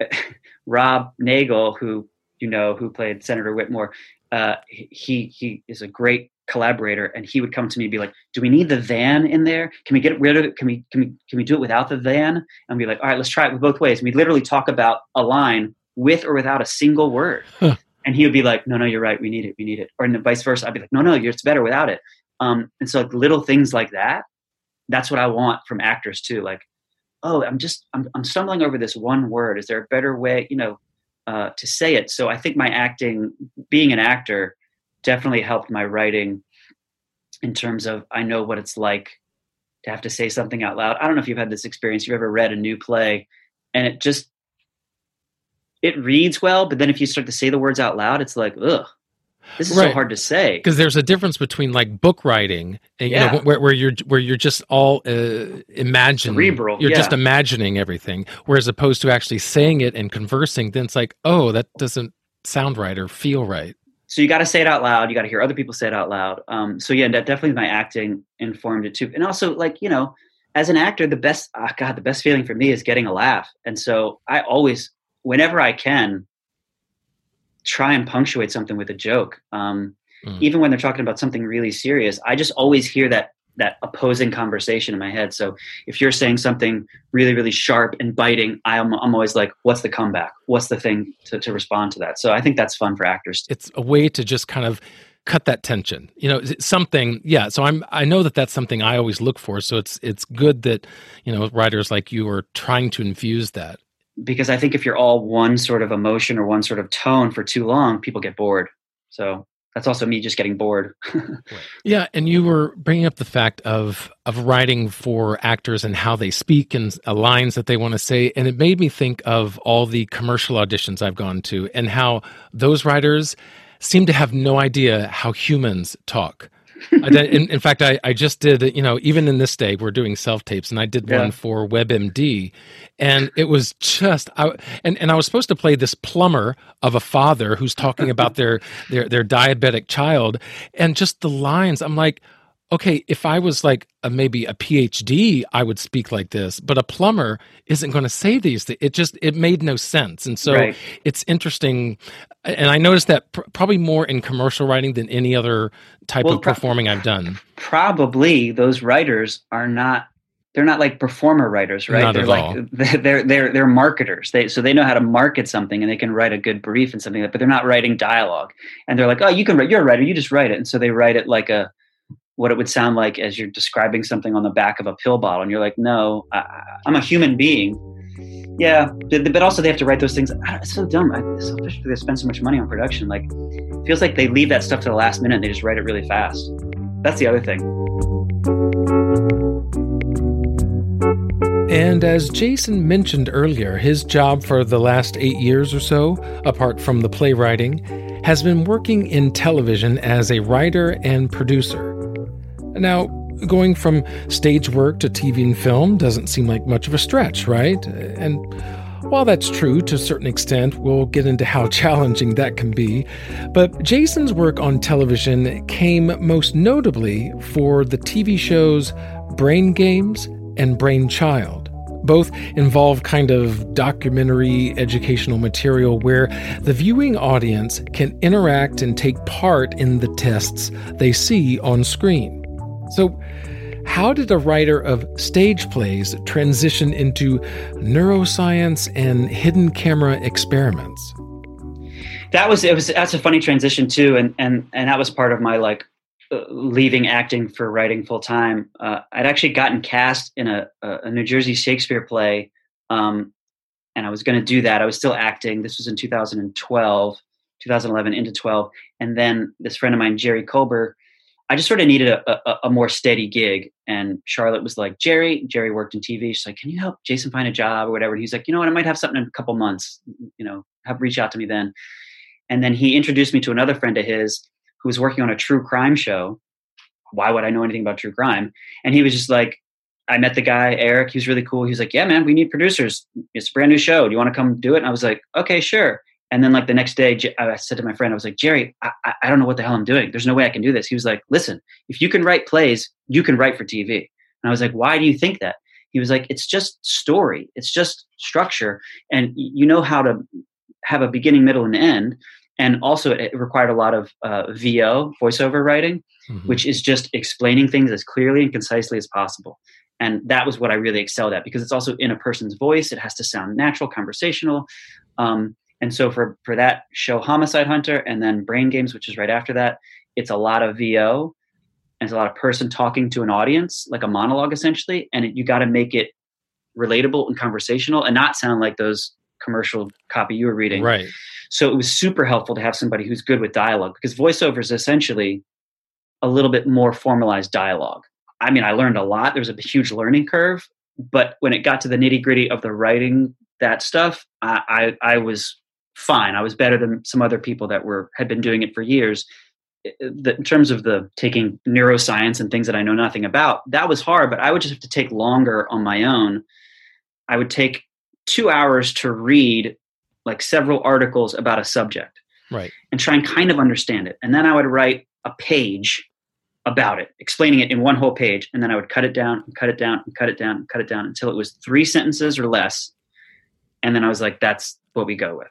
[laughs] Rob Nagle, who you know, who played Senator Whitmore, uh, he he is a great collaborator, and he would come to me and be like, "Do we need the van in there? Can we get rid of it? Can we can we can we do it without the van?" And be like, "All right, let's try it both ways." And we literally talk about a line with or without a single word. [laughs] Huh. And he would be like, "No, no, you're right. We need it. We need it." Or and vice versa. I'd be like, "No, no, it's better without it." Um, and so like, little things like that. That's what I want from actors too. Like, oh, I'm just I'm, I'm stumbling over this one word. Is there a better way, you know, uh, to say it? So I think my acting, being an actor, definitely helped my writing in terms of I know what it's like to have to say something out loud. I don't know if you've had this experience. You've ever read a new play, and it just it reads well, but then if you start to say the words out loud, it's like ugh this is right. so hard to say because there's a difference between like book writing, and, yeah. you know, where, where you're where you're just all uh, imagining, cerebral. You're yeah. just imagining everything, whereas opposed to actually saying it and conversing. Then it's like, oh, that doesn't sound right or feel right. so you got to say it out loud. You got to hear other people say it out loud. Um, so yeah, that definitely my acting informed it too. And also, like you know, as an actor, the best oh God, the best feeling for me is getting a laugh. And so I always, whenever I can, try and punctuate something with a joke. Um, mm. Even when they're talking about something really serious, I just always hear that that opposing conversation in my head. So if you're saying something really, really sharp and biting, I'm, I'm always like, what's the comeback? What's the thing to, to respond to that? So I think that's fun for actors. It's a way to just kind of cut that tension you know something yeah so i'm i know that that's something i always look for so it's it's good that you know writers like you are trying to infuse that because i think if you're all one sort of emotion or one sort of tone for too long people get bored. So that's also me just getting bored. [laughs] yeah, and you were bringing up the fact of of writing for actors and how they speak and uh, lines that they want to say, and it made me think of all the commercial auditions I've gone to and how those writers seem to have no idea how humans talk in, in, fact, I, I just did, you know, even in this day, we're doing self tapes, and I did yeah. one for WebMD, and it was just, I, and and I was supposed to play this plumber of a father who's talking about their their their diabetic child, and just the lines, I'm like, okay, if I was like a, maybe a PhD, I would speak like this, but a plumber isn't going to say these. Things. It just it made no sense, and so right. it's interesting. And I noticed that pr- probably more in commercial writing than any other type well, of performing pro- I've done. Probably those writers are not. They're not like performer writers, right? Not they're like all. [laughs] they're they're they're marketers. They so they know how to market something and they can write a good brief and something, like, but they're not writing dialogue. And they're like, oh, you can write. You're a writer. You just write it. And so they write it like a what it would sound like as you're describing something on the back of a pill bottle and you're like no I, am a human being. Yeah but also they have to write those things ah, it's so dumb. Especially they spend so much money on production. Like feels like they leave that stuff to the last minute and they just write it really fast. That's the other thing. And as Jason mentioned earlier, his job for the last eight years or so, apart from the playwriting, has been working in television as a writer and producer. Now, going from stage work to TV and film doesn't seem like much of a stretch, right? And while that's true to a certain extent, we'll get into how [laughs] challenging that can be. But Jason's work on television came most notably for the TV shows Brain Games and Brainchild. Both involve kind of documentary educational material where the viewing audience can interact and take part in the tests they see on screen. So, how did a writer of stage plays transition into neuroscience and hidden camera experiments? That was it was that's a funny transition too, and and and that was part of my like uh, leaving acting for writing full time. Uh, I'd actually gotten cast in a, a New Jersey Shakespeare play, um, and I was going to do that. I was still acting. This was in 2012, 2011 into 12, and then this friend of mine, Jerry Kolber I just sort of needed a, a, a, more steady gig. And Charlotte was like, Jerry, Jerry worked in TV. She's like, can you help Jason find a job or whatever? And he's like, you know what? I might have something in a couple months, you know, have reach out to me then. And then he introduced me to another friend of his who was working on a true crime show. Why would I know anything about true crime? And he was just like, I met the guy, Eric. He was really cool. He was like, yeah, man, we need producers. It's a brand new show. Do you want to come do it? And I was like, okay, sure. And then like the next day, I said to my friend, I was like, Jerry, I, I don't know what the hell I'm doing. There's no way I can do this. He was like, listen, if you can write plays, you can write for TV. And I was like, why do you think that? He was like, it's just story. It's just structure. And you know how to have a beginning, middle, and end. And also it required a lot of uh, VO, voiceover writing, mm-hmm. which is just explaining things as clearly and concisely as possible. And that was what I really excelled at because it's also in a person's voice. It has to sound natural, conversational. Um, and so for for that show Homicide Hunter and then Brain Games, which is right after that, it's a lot of VO and it's a lot of person talking to an audience, like a monologue essentially. And it, you got to make it relatable and conversational and not sound like those commercial copy you were reading. Right. So it was super helpful to have somebody who's good with dialogue because voiceover is essentially a little bit more formalized dialogue. I mean, I learned a lot. There's a huge learning curve, but when it got to the nitty gritty of the writing that stuff, I, I, I was fine. I was better than some other people that were had been doing it for years. In terms of the taking neuroscience and things that I know nothing about, that was hard. But I would just have to take longer on my own. I would take two hours to read like several articles about a subject. Right. and try and kind of understand it. And then I would write a page about it, explaining it in one whole page. And then I would cut it down and cut it down and cut it down and cut it down until it was three sentences or less. And then I was like, that's what we go with.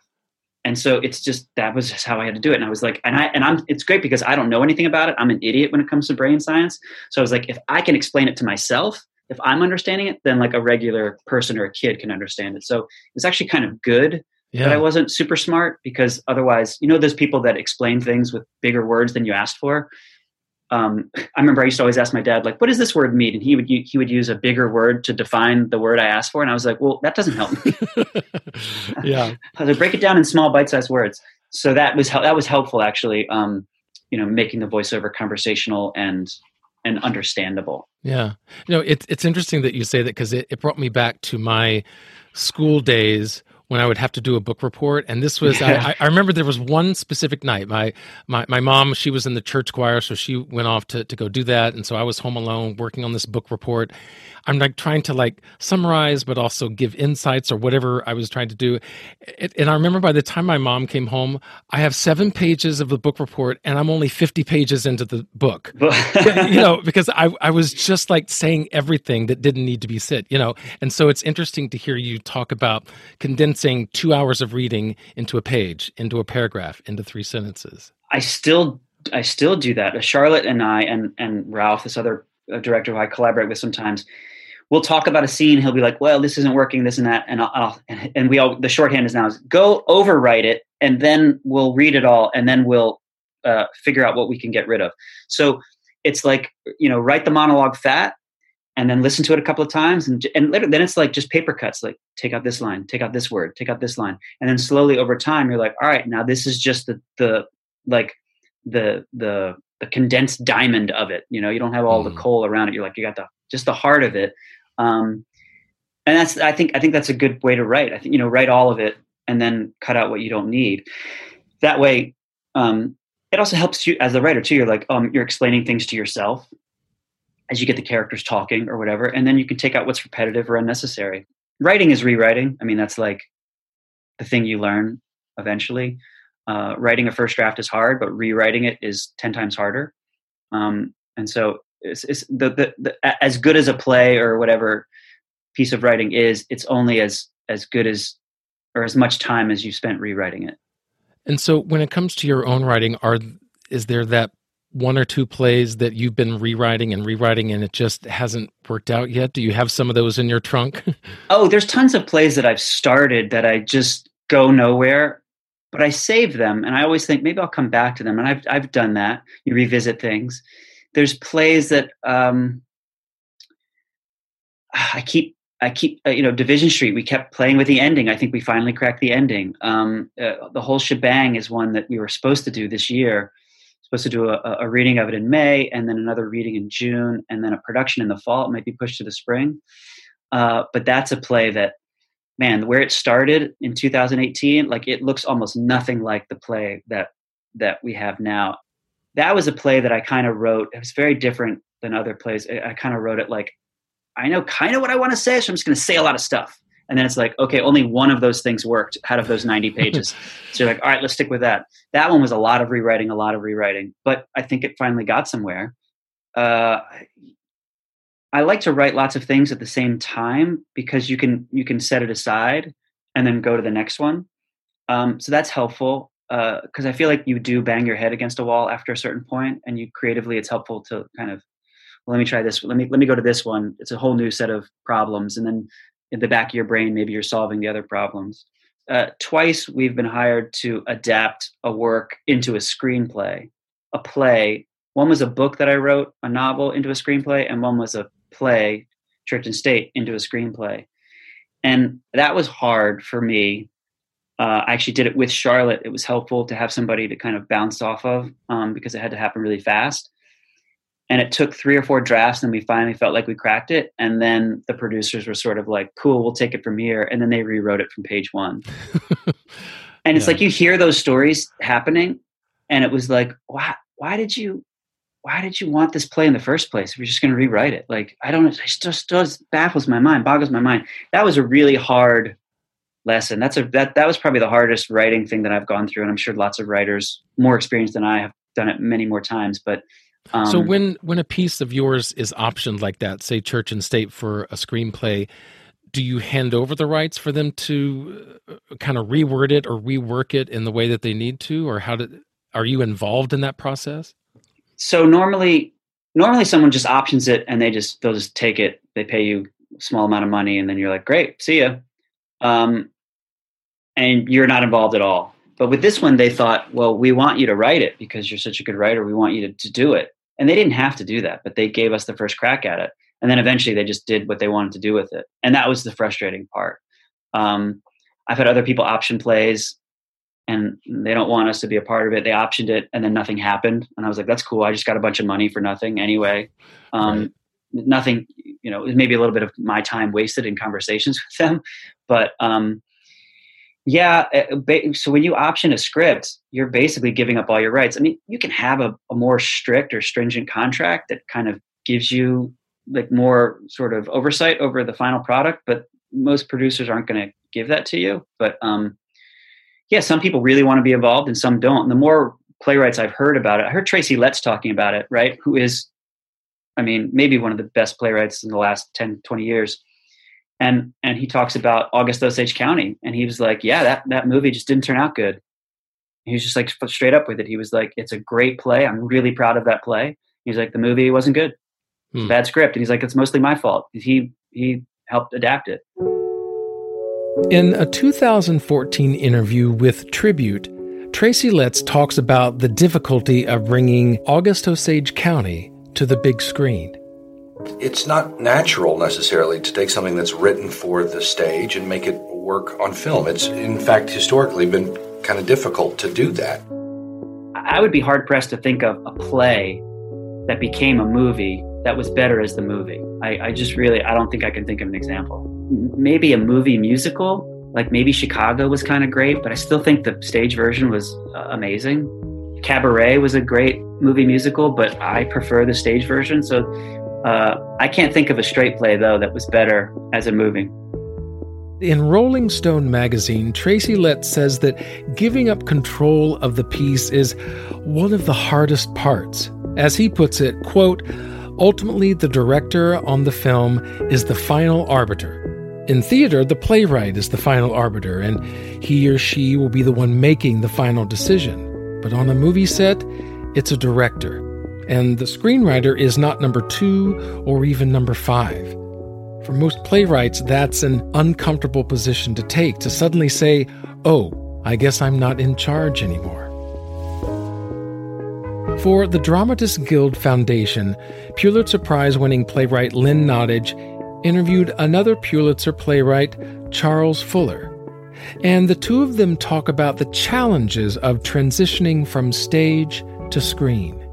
And so it's just that was just how I had to do it. And I was like, and I and I'm it's great because I don't know anything about it. I'm an idiot when it comes to brain science. So I was like, if I can explain it to myself, if I'm understanding it, then like a regular person or a kid can understand it. So it's actually kind of good that I wasn't super smart because otherwise, you know, those people that explain things with bigger words than you asked for. Um, I remember I used to always ask my dad, like, "What does this word mean?" And he would he would use a bigger word to define the word I asked for, and I was like, "Well, that doesn't help me." [laughs] [laughs] yeah. I was like, break it down in small bite-sized words. So that was that was helpful actually. Um, you know, making the voiceover conversational and and understandable. Yeah. You know, it's it's interesting that you say that because it, it brought me back to my school days when I would have to do a book report. And this was Yeah. I, I- I remember there was one specific night. My my my mom, she was in the church choir, so she went off to, to go do that. And so I was home alone working on this book report. I'm like trying to like summarize but also give insights or whatever I was trying to do. It, and I remember by the time my mom came home, I have seven pages of the book report and I'm only 50 pages into the book [laughs] [laughs] you know, because I, I was just like saying everything that didn't need to be said, you know. And so it's interesting to hear you talk about condensing two hours of reading into a page, into a paragraph, into three sentences. I still I still do that. Charlotte and I and and Ralph, this other uh, director who I collaborate with sometimes, we'll talk about a scene. He'll be like, "Well, this isn't working, this and that," and I'll, I'll and, and we all the shorthand is now is go overwrite it, and then we'll read it all, and then we'll uh, figure out what we can get rid of. So it's like you know, write the monologue fat, and then listen to it a couple of times, and and later, then it's like just paper cuts, like take out this line, take out this word, take out this line, and then slowly over time, you're like, all right, now this is just the the like the the the condensed diamond of it. You know, you don't have all the coal around it. You're like you got the just the heart of it. Um, and that's I think I think that's a good way to write. I think you know write all of it and then cut out what you don't need. That way, um, it also helps you as a writer too. You're like um, you're explaining things to yourself as you get the characters talking or whatever, and then you can take out what's repetitive or unnecessary. Writing is rewriting. I mean, that's like the thing you learn eventually. Uh, writing a first draft is hard, but rewriting it is ten times harder. Um, and so, it's, it's the, the, the as good as a play or whatever piece of writing is, it's only as as good as or as much time as you spent rewriting it. And so when it comes to your own writing, are is there that one or two plays that you've been rewriting and rewriting and it just hasn't worked out yet? Do you have some of those in your trunk? [laughs] Oh, there's tons of plays that I've started that I just go nowhere, but I save them and I always think maybe I'll come back to them. And I've I've done that. You revisit things. There's plays that um, I keep I keep uh, you know Division Street. We kept playing with the ending. I think we finally cracked the ending. Um, uh, the whole shebang is one that we were supposed to do this year. Supposed to do a, a reading of it in May, and then another reading in June, and then a production in the fall. It might be pushed to the spring. Uh, but that's a play that, man, where it started in 2018, like it looks almost nothing like the play that that we have now. That was a play that I kind of wrote. It was very different than other plays. I, I kind of wrote it like, I know kind of what I want to say, so I'm just going to say a lot of stuff. And then it's like, okay, only one of those things worked out of those 90 [laughs] pages. so you're like, all right, let's stick with that. That one was a lot of rewriting, a lot of rewriting, but I think it finally got somewhere. Uh, I like to write lots of things at the same time because you can you can set it aside and then go to the next one. Um, so that's helpful because I feel like you do bang your head against a wall after a certain point, and you creatively it's helpful to kind of well, let me try this. Let me let me go to this one. It's a whole new set of problems, and then in the back of your brain, maybe you're solving the other problems. Uh, twice we've been hired to adapt a work into a screenplay, a play. One was a book that I wrote, a novel into a screenplay, and one was a play, Church and State, into a screenplay. And that was hard for me. Uh, I actually did it with Charlotte. It was helpful to have somebody to kind of bounce off of um, because it had to happen really fast and it took three or four drafts and we finally felt like we cracked it and then the producers were sort of like cool we'll take it from here and then they rewrote it from page one [laughs] and it's Yeah. like you hear those stories happening and it was like why why did you why did you want this play in the first place if you're just going to rewrite it like i don't it just does baffles my mind boggles my mind that was a really hard lesson. That's a that that was probably the hardest writing thing that I've gone through, and I'm sure lots of writers more experienced than I have done it many more times. But um, so when when a piece of yours is optioned like that, say Church and State for a screenplay, do you hand over the rights for them to uh, kind of reword it or rework it in the way that they need to, or how did are you involved in that process? So normally, normally someone just options it and they just they'll just take it. They pay you a small amount of money, and then you're like, great, see ya. Um, and you're not involved at all. But with this one, they thought, well, we want you to write it because you're such a good writer. We want you to, to do it. And they didn't have to do that, but they gave us the first crack at it. And then eventually they just did what they wanted to do with it. And that was the frustrating part. Um, I've had other people option plays and they don't want us to be a part of it. They optioned it and then nothing happened. And I was like, that's cool. I just got a bunch of money for nothing anyway. Um, right. Nothing, you know, maybe a little bit of my time wasted in conversations [laughs] with them. But um, yeah. Eh, so when you option a script, you're basically giving up all your rights. I mean, you can have a, a more strict or stringent contract that kind of gives you like more sort of oversight over the final product, but most producers aren't going to give that to you. But um, yeah, some people really want to be involved and some don't. And the more playwrights I've heard about it, I heard Tracy Letts talking about it, right? Who is, I mean, maybe one of the best playwrights in the last 10, 20 years and and he talks about August Osage County, and he was like, "Yeah, that that movie just didn't turn out good." He was just like straight up with it. He was like, "It's a great play. I'm really proud of that play." He's like, "The movie wasn't good. Hmm. Bad script." And he's like, "It's mostly my fault. He he helped adapt it." In a 2014 interview with Tribute, Tracy Letts talks about the difficulty of bringing August Osage County to the big screen. It's not natural necessarily to take something that's written for the stage and make it work on film. It's, in fact, historically been kind of difficult to do that. I would be hard pressed to think of a play that became a movie that was better as the movie. I, I just really, I don't think I can think of an example. Maybe a movie musical, like maybe Chicago was kind of great, but I still think the stage version was uh, amazing. Cabaret was a great movie musical, but I prefer the stage version. So uh, I can't think of a straight play, though, that was better as a movie. In Rolling Stone magazine, Tracy Letts says that giving up control of the piece is one of the hardest parts. As he puts it, quote, ultimately the director on the film is the final arbiter. In theater, the playwright is the final arbiter, and he or she will be the one making the final decision. But on a movie set, it's a director and the screenwriter is not number two or even number five. For most playwrights, that's an uncomfortable position to take to suddenly say, oh, I guess I'm not in charge anymore. For the Dramatists Guild Foundation, Pulitzer Prize winning playwright Lynn Nottage interviewed another Pulitzer playwright, Charles Fuller. And the two of them talk about the challenges of transitioning from stage to screen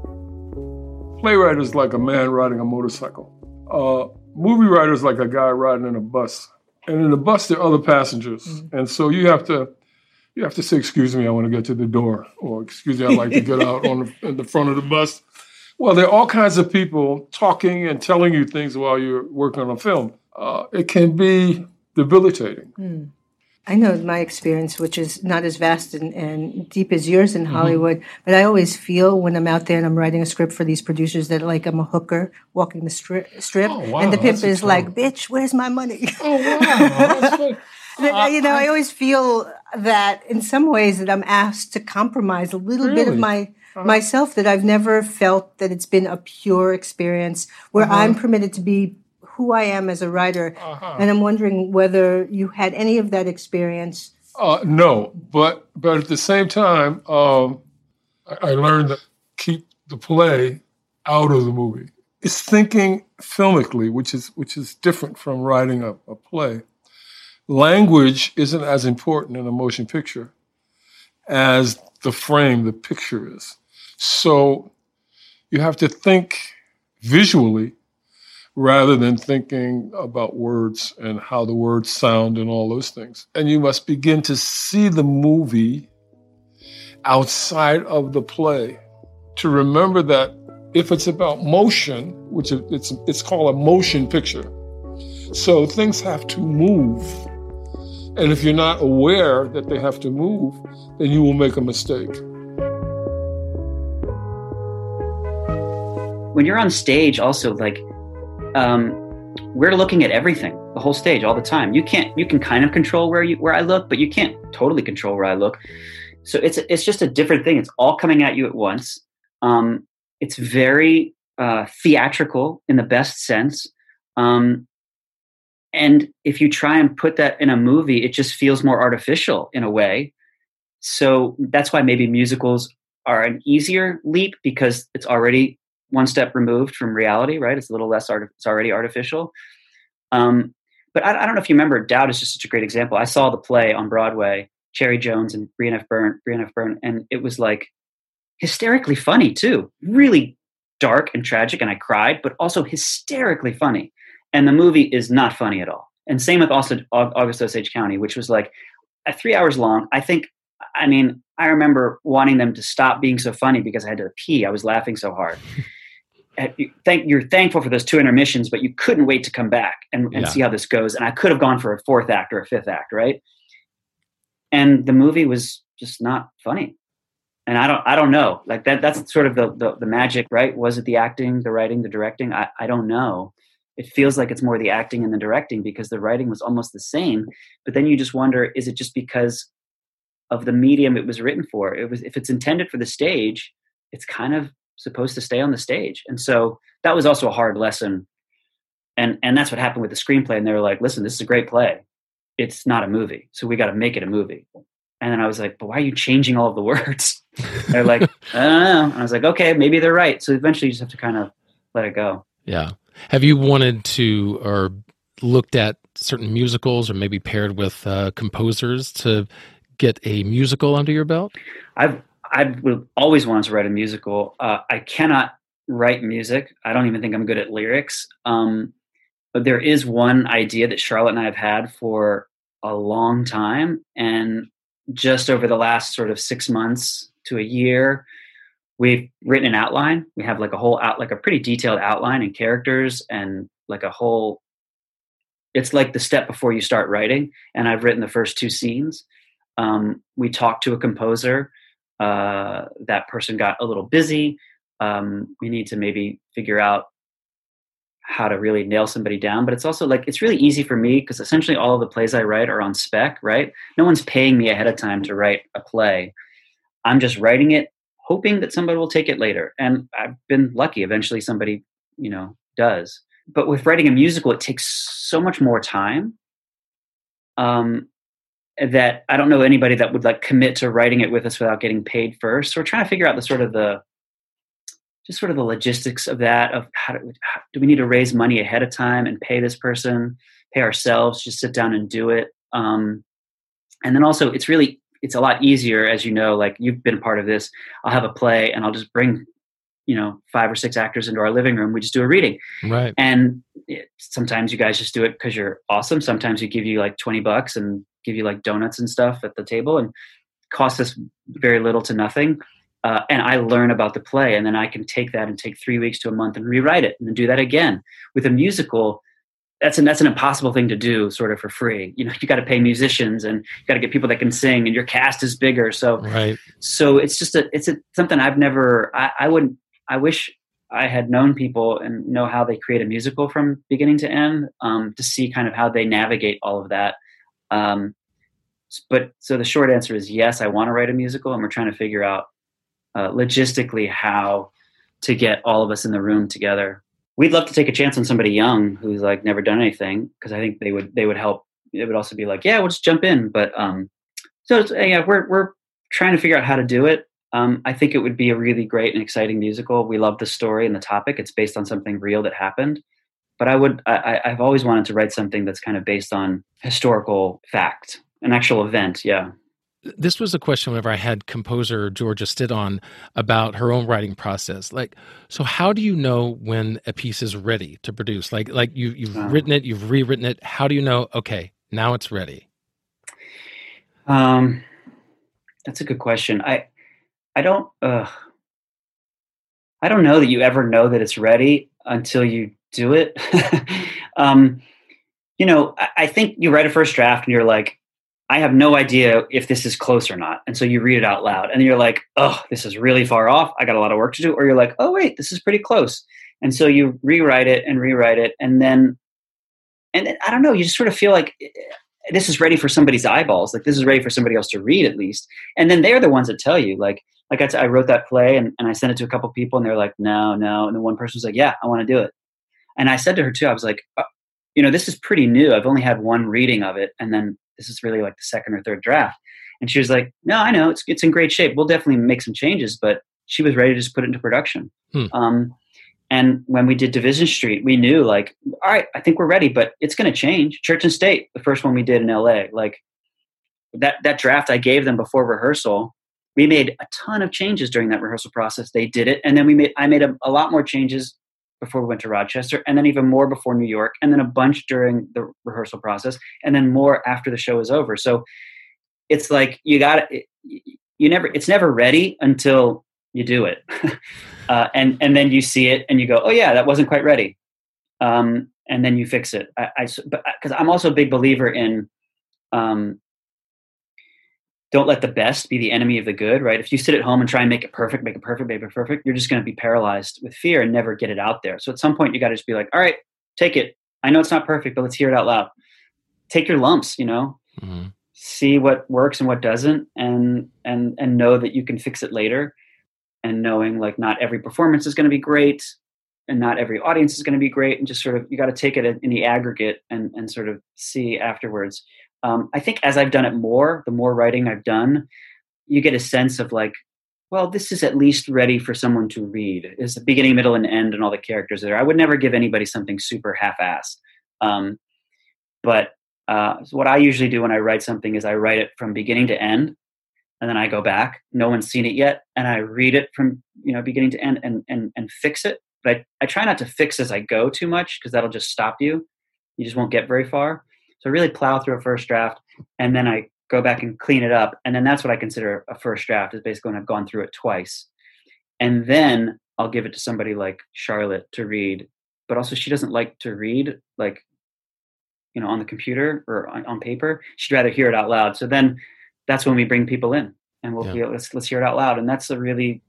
playwright is like a man riding a motorcycle. Uh, movie writer is like a guy riding in a bus. And in the bus, there are other passengers. Mm-hmm. And so you have to you have to say, excuse me, I want to get to the door, or excuse me, I'd like to get [laughs] out on the, in the front of the bus. Well, there are all kinds of people talking and telling you things while you're working on a film. Uh, it can be debilitating. Mm. I know my experience, which is not as vast and, and deep as yours in mm-hmm. Hollywood, but I always feel when I'm out there and I'm writing a script for these producers that like I'm a hooker walking the stri- strip, oh, wow, and the pimp is like, "Bitch, where's my money?" Oh wow, [laughs] uh, you know, I, I, always feel that in some ways that I'm asked to compromise a little really? bit of my uh-huh. myself that I've never felt that it's been a pure experience where uh-huh. I'm permitted to be who I am as a writer. Uh-huh. And I'm wondering whether you had any of that experience. Uh, no, but but at the same time, um, I, I learned to keep the play out of the movie. It's thinking filmically, which is which is different from writing a, a play. Language isn't as important in a motion picture as the frame, the picture is. So you have to think visually rather than thinking about words and how the words sound and all those things. And you must begin to see the movie outside of the play to remember that if it's about motion, which it's it's called a motion picture. So things have to move And if you're not aware that they have to move, then you will make a mistake. When you're on stage, also like um, we're looking at everything, the whole stage, all the time. You can't. You can kind of control where you where I look, but you can't totally control where I look. So it's it's just a different thing. It's all coming at you at once. Um, it's very uh, theatrical in the best sense. Um, and if you try and put that in a movie, it just feels more artificial in a way. So that's why maybe musicals are an easier leap because it's already one step removed from reality, right? It's a little less art. It's already artificial. Um, but I, I, don't know if you remember. Doubt is just such a great example. I saw the play on Broadway, Cherry Jones and Brian F. O'Byrne, Brian F. O'Byrne, and it was like hysterically funny too. Really dark and tragic, and I cried, but also hysterically funny. And the movie is not funny at all. And same with also August Osage County, which was like three hours long. I think, I mean, I remember wanting them to stop being so funny because I had to pee. I was laughing so hard. [laughs] Uh, thank you're thankful for those two intermissions, but you couldn't wait to come back and, and yeah. see how this goes. And I could have gone for a fourth act or a fifth act, right? And the movie was just not funny. And I don't I don't know. Like that that's sort of the, the, the magic, right? Was it the acting, the writing, the directing? I, I don't know. It feels like it's more the acting and the directing because the writing was almost the same. But then you just wonder, is it just because of the medium it was written for? It was if it's intended for the stage, it's kind of supposed to stay on the stage. And so that was also a hard lesson. And and that's what happened with the screenplay. And they were like, listen, this is a great play. It's not a movie. So we got to make it a movie. And then I was like, but why are you changing all of the words? [laughs] they're like, I don't know. And I was like, okay, maybe they're right. So eventually you just have to kind of let it go. Yeah. Have you wanted to or looked at certain musicals or maybe paired with uh, composers to get a musical under your belt? I've I would always wanted to write a musical. Uh, I cannot write music. I don't even think I'm good at lyrics. Um, but there is one idea that Charlotte and I have had for a long time, and just over the last sort of six months to a year, we've written an outline. We have like a whole out, like a pretty detailed outline and characters, and like a whole. It's like the step before you start writing, and I've written the first two scenes. Um, we talked to a composer uh, that person got a little busy. Um, we need to maybe figure out how to really nail somebody down. But it's also like it's really easy for me because essentially all of the plays I write are on spec, right? No one's paying me ahead of time to write a play. I'm just writing it, hoping that somebody will take it later. And I've been lucky. Eventually, somebody, you know, does. But with writing a musical, it takes so much more time. Um, that I don't know anybody that would like commit to writing it with us without getting paid first. So we're trying to figure out the sort of the just sort of the logistics of that of how do, how, do we need to raise money ahead of time and pay this person, pay ourselves, just sit down and do it. Um, and then also it's really it's a lot easier as you know like you've been a part of this. I'll have a play and i'll just bring you know five or six actors into our living room. We just do a reading. Right. And it, sometimes you guys just do it because you're awesome. Sometimes we give you like 20 bucks and give you like donuts and stuff at the table and cost us very little to nothing. Uh, and I learn about the play, and then I can take that and take three weeks to a month and rewrite it, and then do that again. With a musical, that's an that's an impossible thing to do, sort of for free. You know, you got to pay musicians, and you got to get people that can sing, and your cast is bigger. So, right. So it's just a it's a, something I've never. I, I wouldn't. I wish I had known people and know how they create a musical from beginning to end um, to see kind of how they navigate all of that. Um, but so the short answer is yes, I want to write a musical, and we're trying to figure out uh, logistically how to get all of us in the room together. We'd love to take a chance on somebody young who's like never done anything because I think they would they would help. It would also be like, yeah, we'll just jump in. But um, so yeah, we're we're trying to figure out how to do it. Um, I think it would be a really great and exciting musical. We love the story and the topic. It's based on something real that happened but I would I, I've always wanted to write something that's kind of based on historical fact, an actual event. Yeah. This was a question whenever I had composer Georgia Stitt on about her own writing process. Like, so how do you know when a piece is ready to produce? Like, like you you've uh, written it, you've rewritten it. How do you know? Okay, now it's ready. Um, that's a good question. I I don't uh, I don't know that you ever know that it's ready until you do it. [laughs] um, you know, I, think you write a first draft and you're like, I have no idea if this is close or not. And so you read it out loud and you're like, oh, this is really far off. I got a lot of work to do. Or you're like, oh, wait, this is pretty close. And so you rewrite it and rewrite it. And then, and then, I don't know, you just sort of feel like eh, this is ready for somebody's eyeballs. Like this is ready for somebody else to read at least. And then they're the ones that tell you, like, like I, t- I wrote that play and, and I sent it to a couple people and they're like, no, no. And then one person was like, yeah, I want to do it. And I said to her too, I was like, uh, you know, this is pretty new. I've only had one reading of it. And then this is really like the second or third draft. And she was like, no, I know it's, it's in great shape. We'll definitely make some changes, but she was ready to just put it into production. Hmm. Um, and when we did Division Street, we knew like, all right, I think we're ready, but it's going to change. Church and State, the first one we did in LA, like that that draft I gave them before rehearsal, we made a ton of changes during that rehearsal process. They did it, and then we made I made a, a lot more changes before we went to Rochester, and then even more before New York, and then a bunch during the rehearsal process, and then more after the show is over. So it's like you got it. You never. It's never ready until you do it, [laughs] uh, and and then you see it, and you go, oh yeah, that wasn't quite ready, um, and then you fix it. I, I because I'm also a big believer in. Um, don't let the best be the enemy of the good, right? If you sit at home and try and make it perfect, make it perfect, make it perfect, you're just going to be paralyzed with fear and never get it out there. So at some point, you got to just be like, all right, take it. I know it's not perfect, but let's hear it out loud. Take your lumps, you know, mm-hmm. see what works and what doesn't, and and and know that you can fix it later. And knowing like not every performance is going to be great, and not every audience is going to be great, and just sort of you got to take it in the aggregate and and sort of see afterwards um, I think as I've done it more, the more writing I've done, you get a sense of like, well, this is at least ready for someone to read. Is the beginning, middle, and end, and all the characters there. I would never give anybody something super half-assed. Um, but uh, so what I usually do when I write something is I write it from beginning to end, and then I go back. No one's seen it yet, and I read it from you know beginning to end and and and fix it. But I, I try not to fix as I go too much because that'll just stop you. You just won't get very far. So I really plow through a first draft and then I go back and clean it up. And then that's what I consider a first draft is basically when I've gone through it twice. And then I'll give it to somebody like Charlotte to read. But also she doesn't like to read like, you know, on the computer or on, on paper. She'd rather hear it out loud. So then that's when we bring people in and we'll yeah. feel, let's let's hear it out loud. And that's a really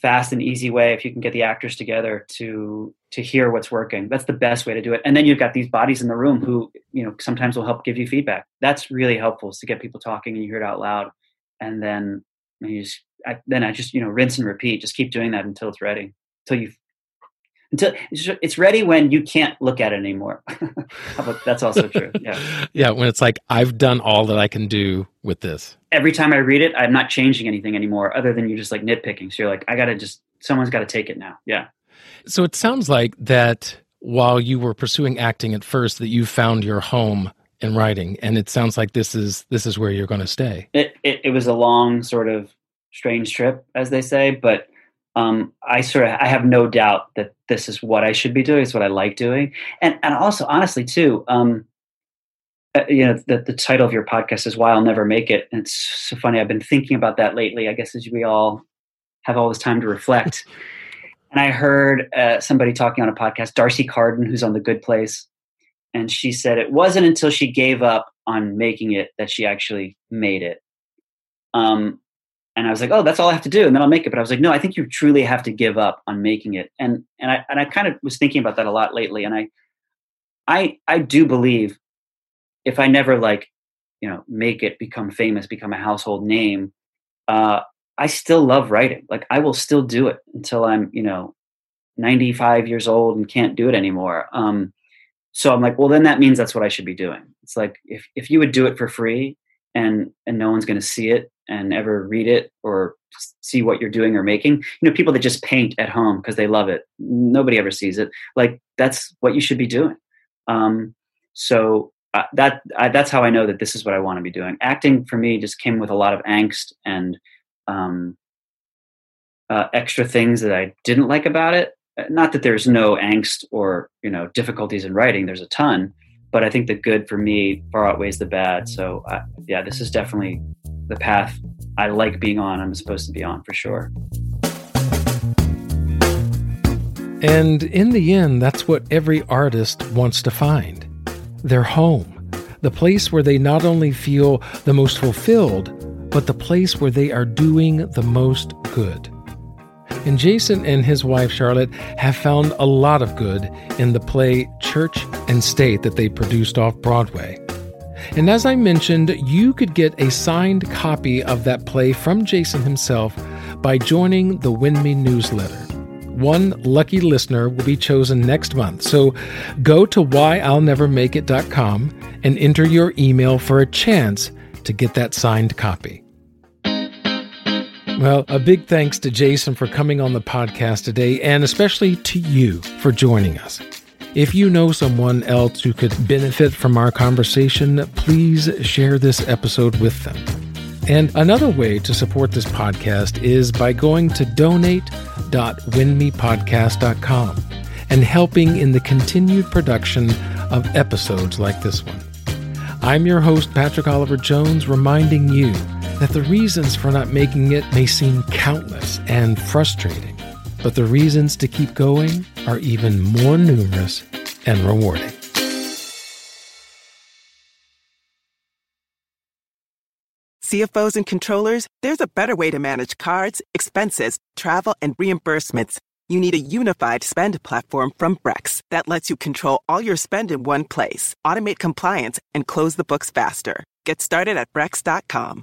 fast and easy way if you can get the actors together to to hear what's working. That's the best way to do it. And then you've got these bodies in the room who you know sometimes will help give you feedback. That's really helpful is to get people talking and you hear it out loud. And then you just I, then i just you know rinse and repeat. Just keep doing that until it's ready until you until it's ready when you can't look at it anymore. [laughs] that's also true. Yeah. [laughs] yeah. When it's like, I've done all that I can do with this. Every time I read it, I'm not changing anything anymore other than you're just like nitpicking. So you're like, I got to just, someone's got to take it now. Yeah. So it sounds like that while you were pursuing acting at first, that you found your home in writing. And it sounds like this is, this is where you're going to stay. It, it, it was a long sort of strange trip, as they say, but um, I sort of I have no doubt that this is what I should be doing. It's what I like doing, and and also honestly too, um, uh, you know, the the title of your podcast is "Why I'll Never Make It." And it's so funny. I've been thinking about that lately. I guess as we all have all this time to reflect. [laughs] and I heard uh, somebody talking on a podcast, D'Arcy Carden, who's on The Good Place, and she said it wasn't until she gave up on making it that she actually made it. Um, and I was like, oh, that's all I have to do, and then I'll make it. But I was like, no, I think you truly have to give up on making it. And and I and I kind of was thinking about that a lot lately. And I I I do believe if I never like you know make it become famous, become a household name, uh, I still love writing. Like I will still do it until I'm you know 95 years old and can't do it anymore. Um, so I'm like, well, then that means that's what I should be doing. It's like if if you would do it for free and and no one's going to see it and ever read it or see what you're doing or making. You know people that just paint at home because they love it nobody ever sees it. Like that's what you should be doing. Um, so uh, that I, that's how i know that this is what i want to be doing. Acting for me just came with a lot of angst and um, uh, extra things that i didn't like about it. Uh, not that there's no angst or you know difficulties in writing there's a ton but i think the good for me far outweighs the bad. So uh, yeah this is definitely the path I like being on, I'm supposed to be on for sure. And in the end, that's what every artist wants to find their home, the place where they not only feel the most fulfilled, but the place where they are doing the most good. And Jason and his wife Charlotte have found a lot of good in the play Church and State that they produced off Broadway. And as I mentioned, you could get a signed copy of that play from Jason himself by joining the WINMI newsletter. One lucky listener will be chosen next month. So go to whyillnevermakeit.com and enter your email for a chance to get that signed copy. Well, a big thanks to Jason for coming on the podcast today, and especially to you for joining us. If you know someone else who could benefit from our conversation, please share this episode with them. And another way to support this podcast is by going to donate.winmipodcast.com and helping in the continued production of episodes like this one. I'm your host, Patrick Oliver Jones, reminding you that the reasons for not making it may seem countless and frustrating, but the reasons to keep going are even more numerous and rewarding. CFOs and controllers, there's a better way to manage cards, expenses, travel, and reimbursements. You need a unified spend platform from Brex that lets you control all your spend in one place, automate compliance, and close the books faster. Get started at Brex.com.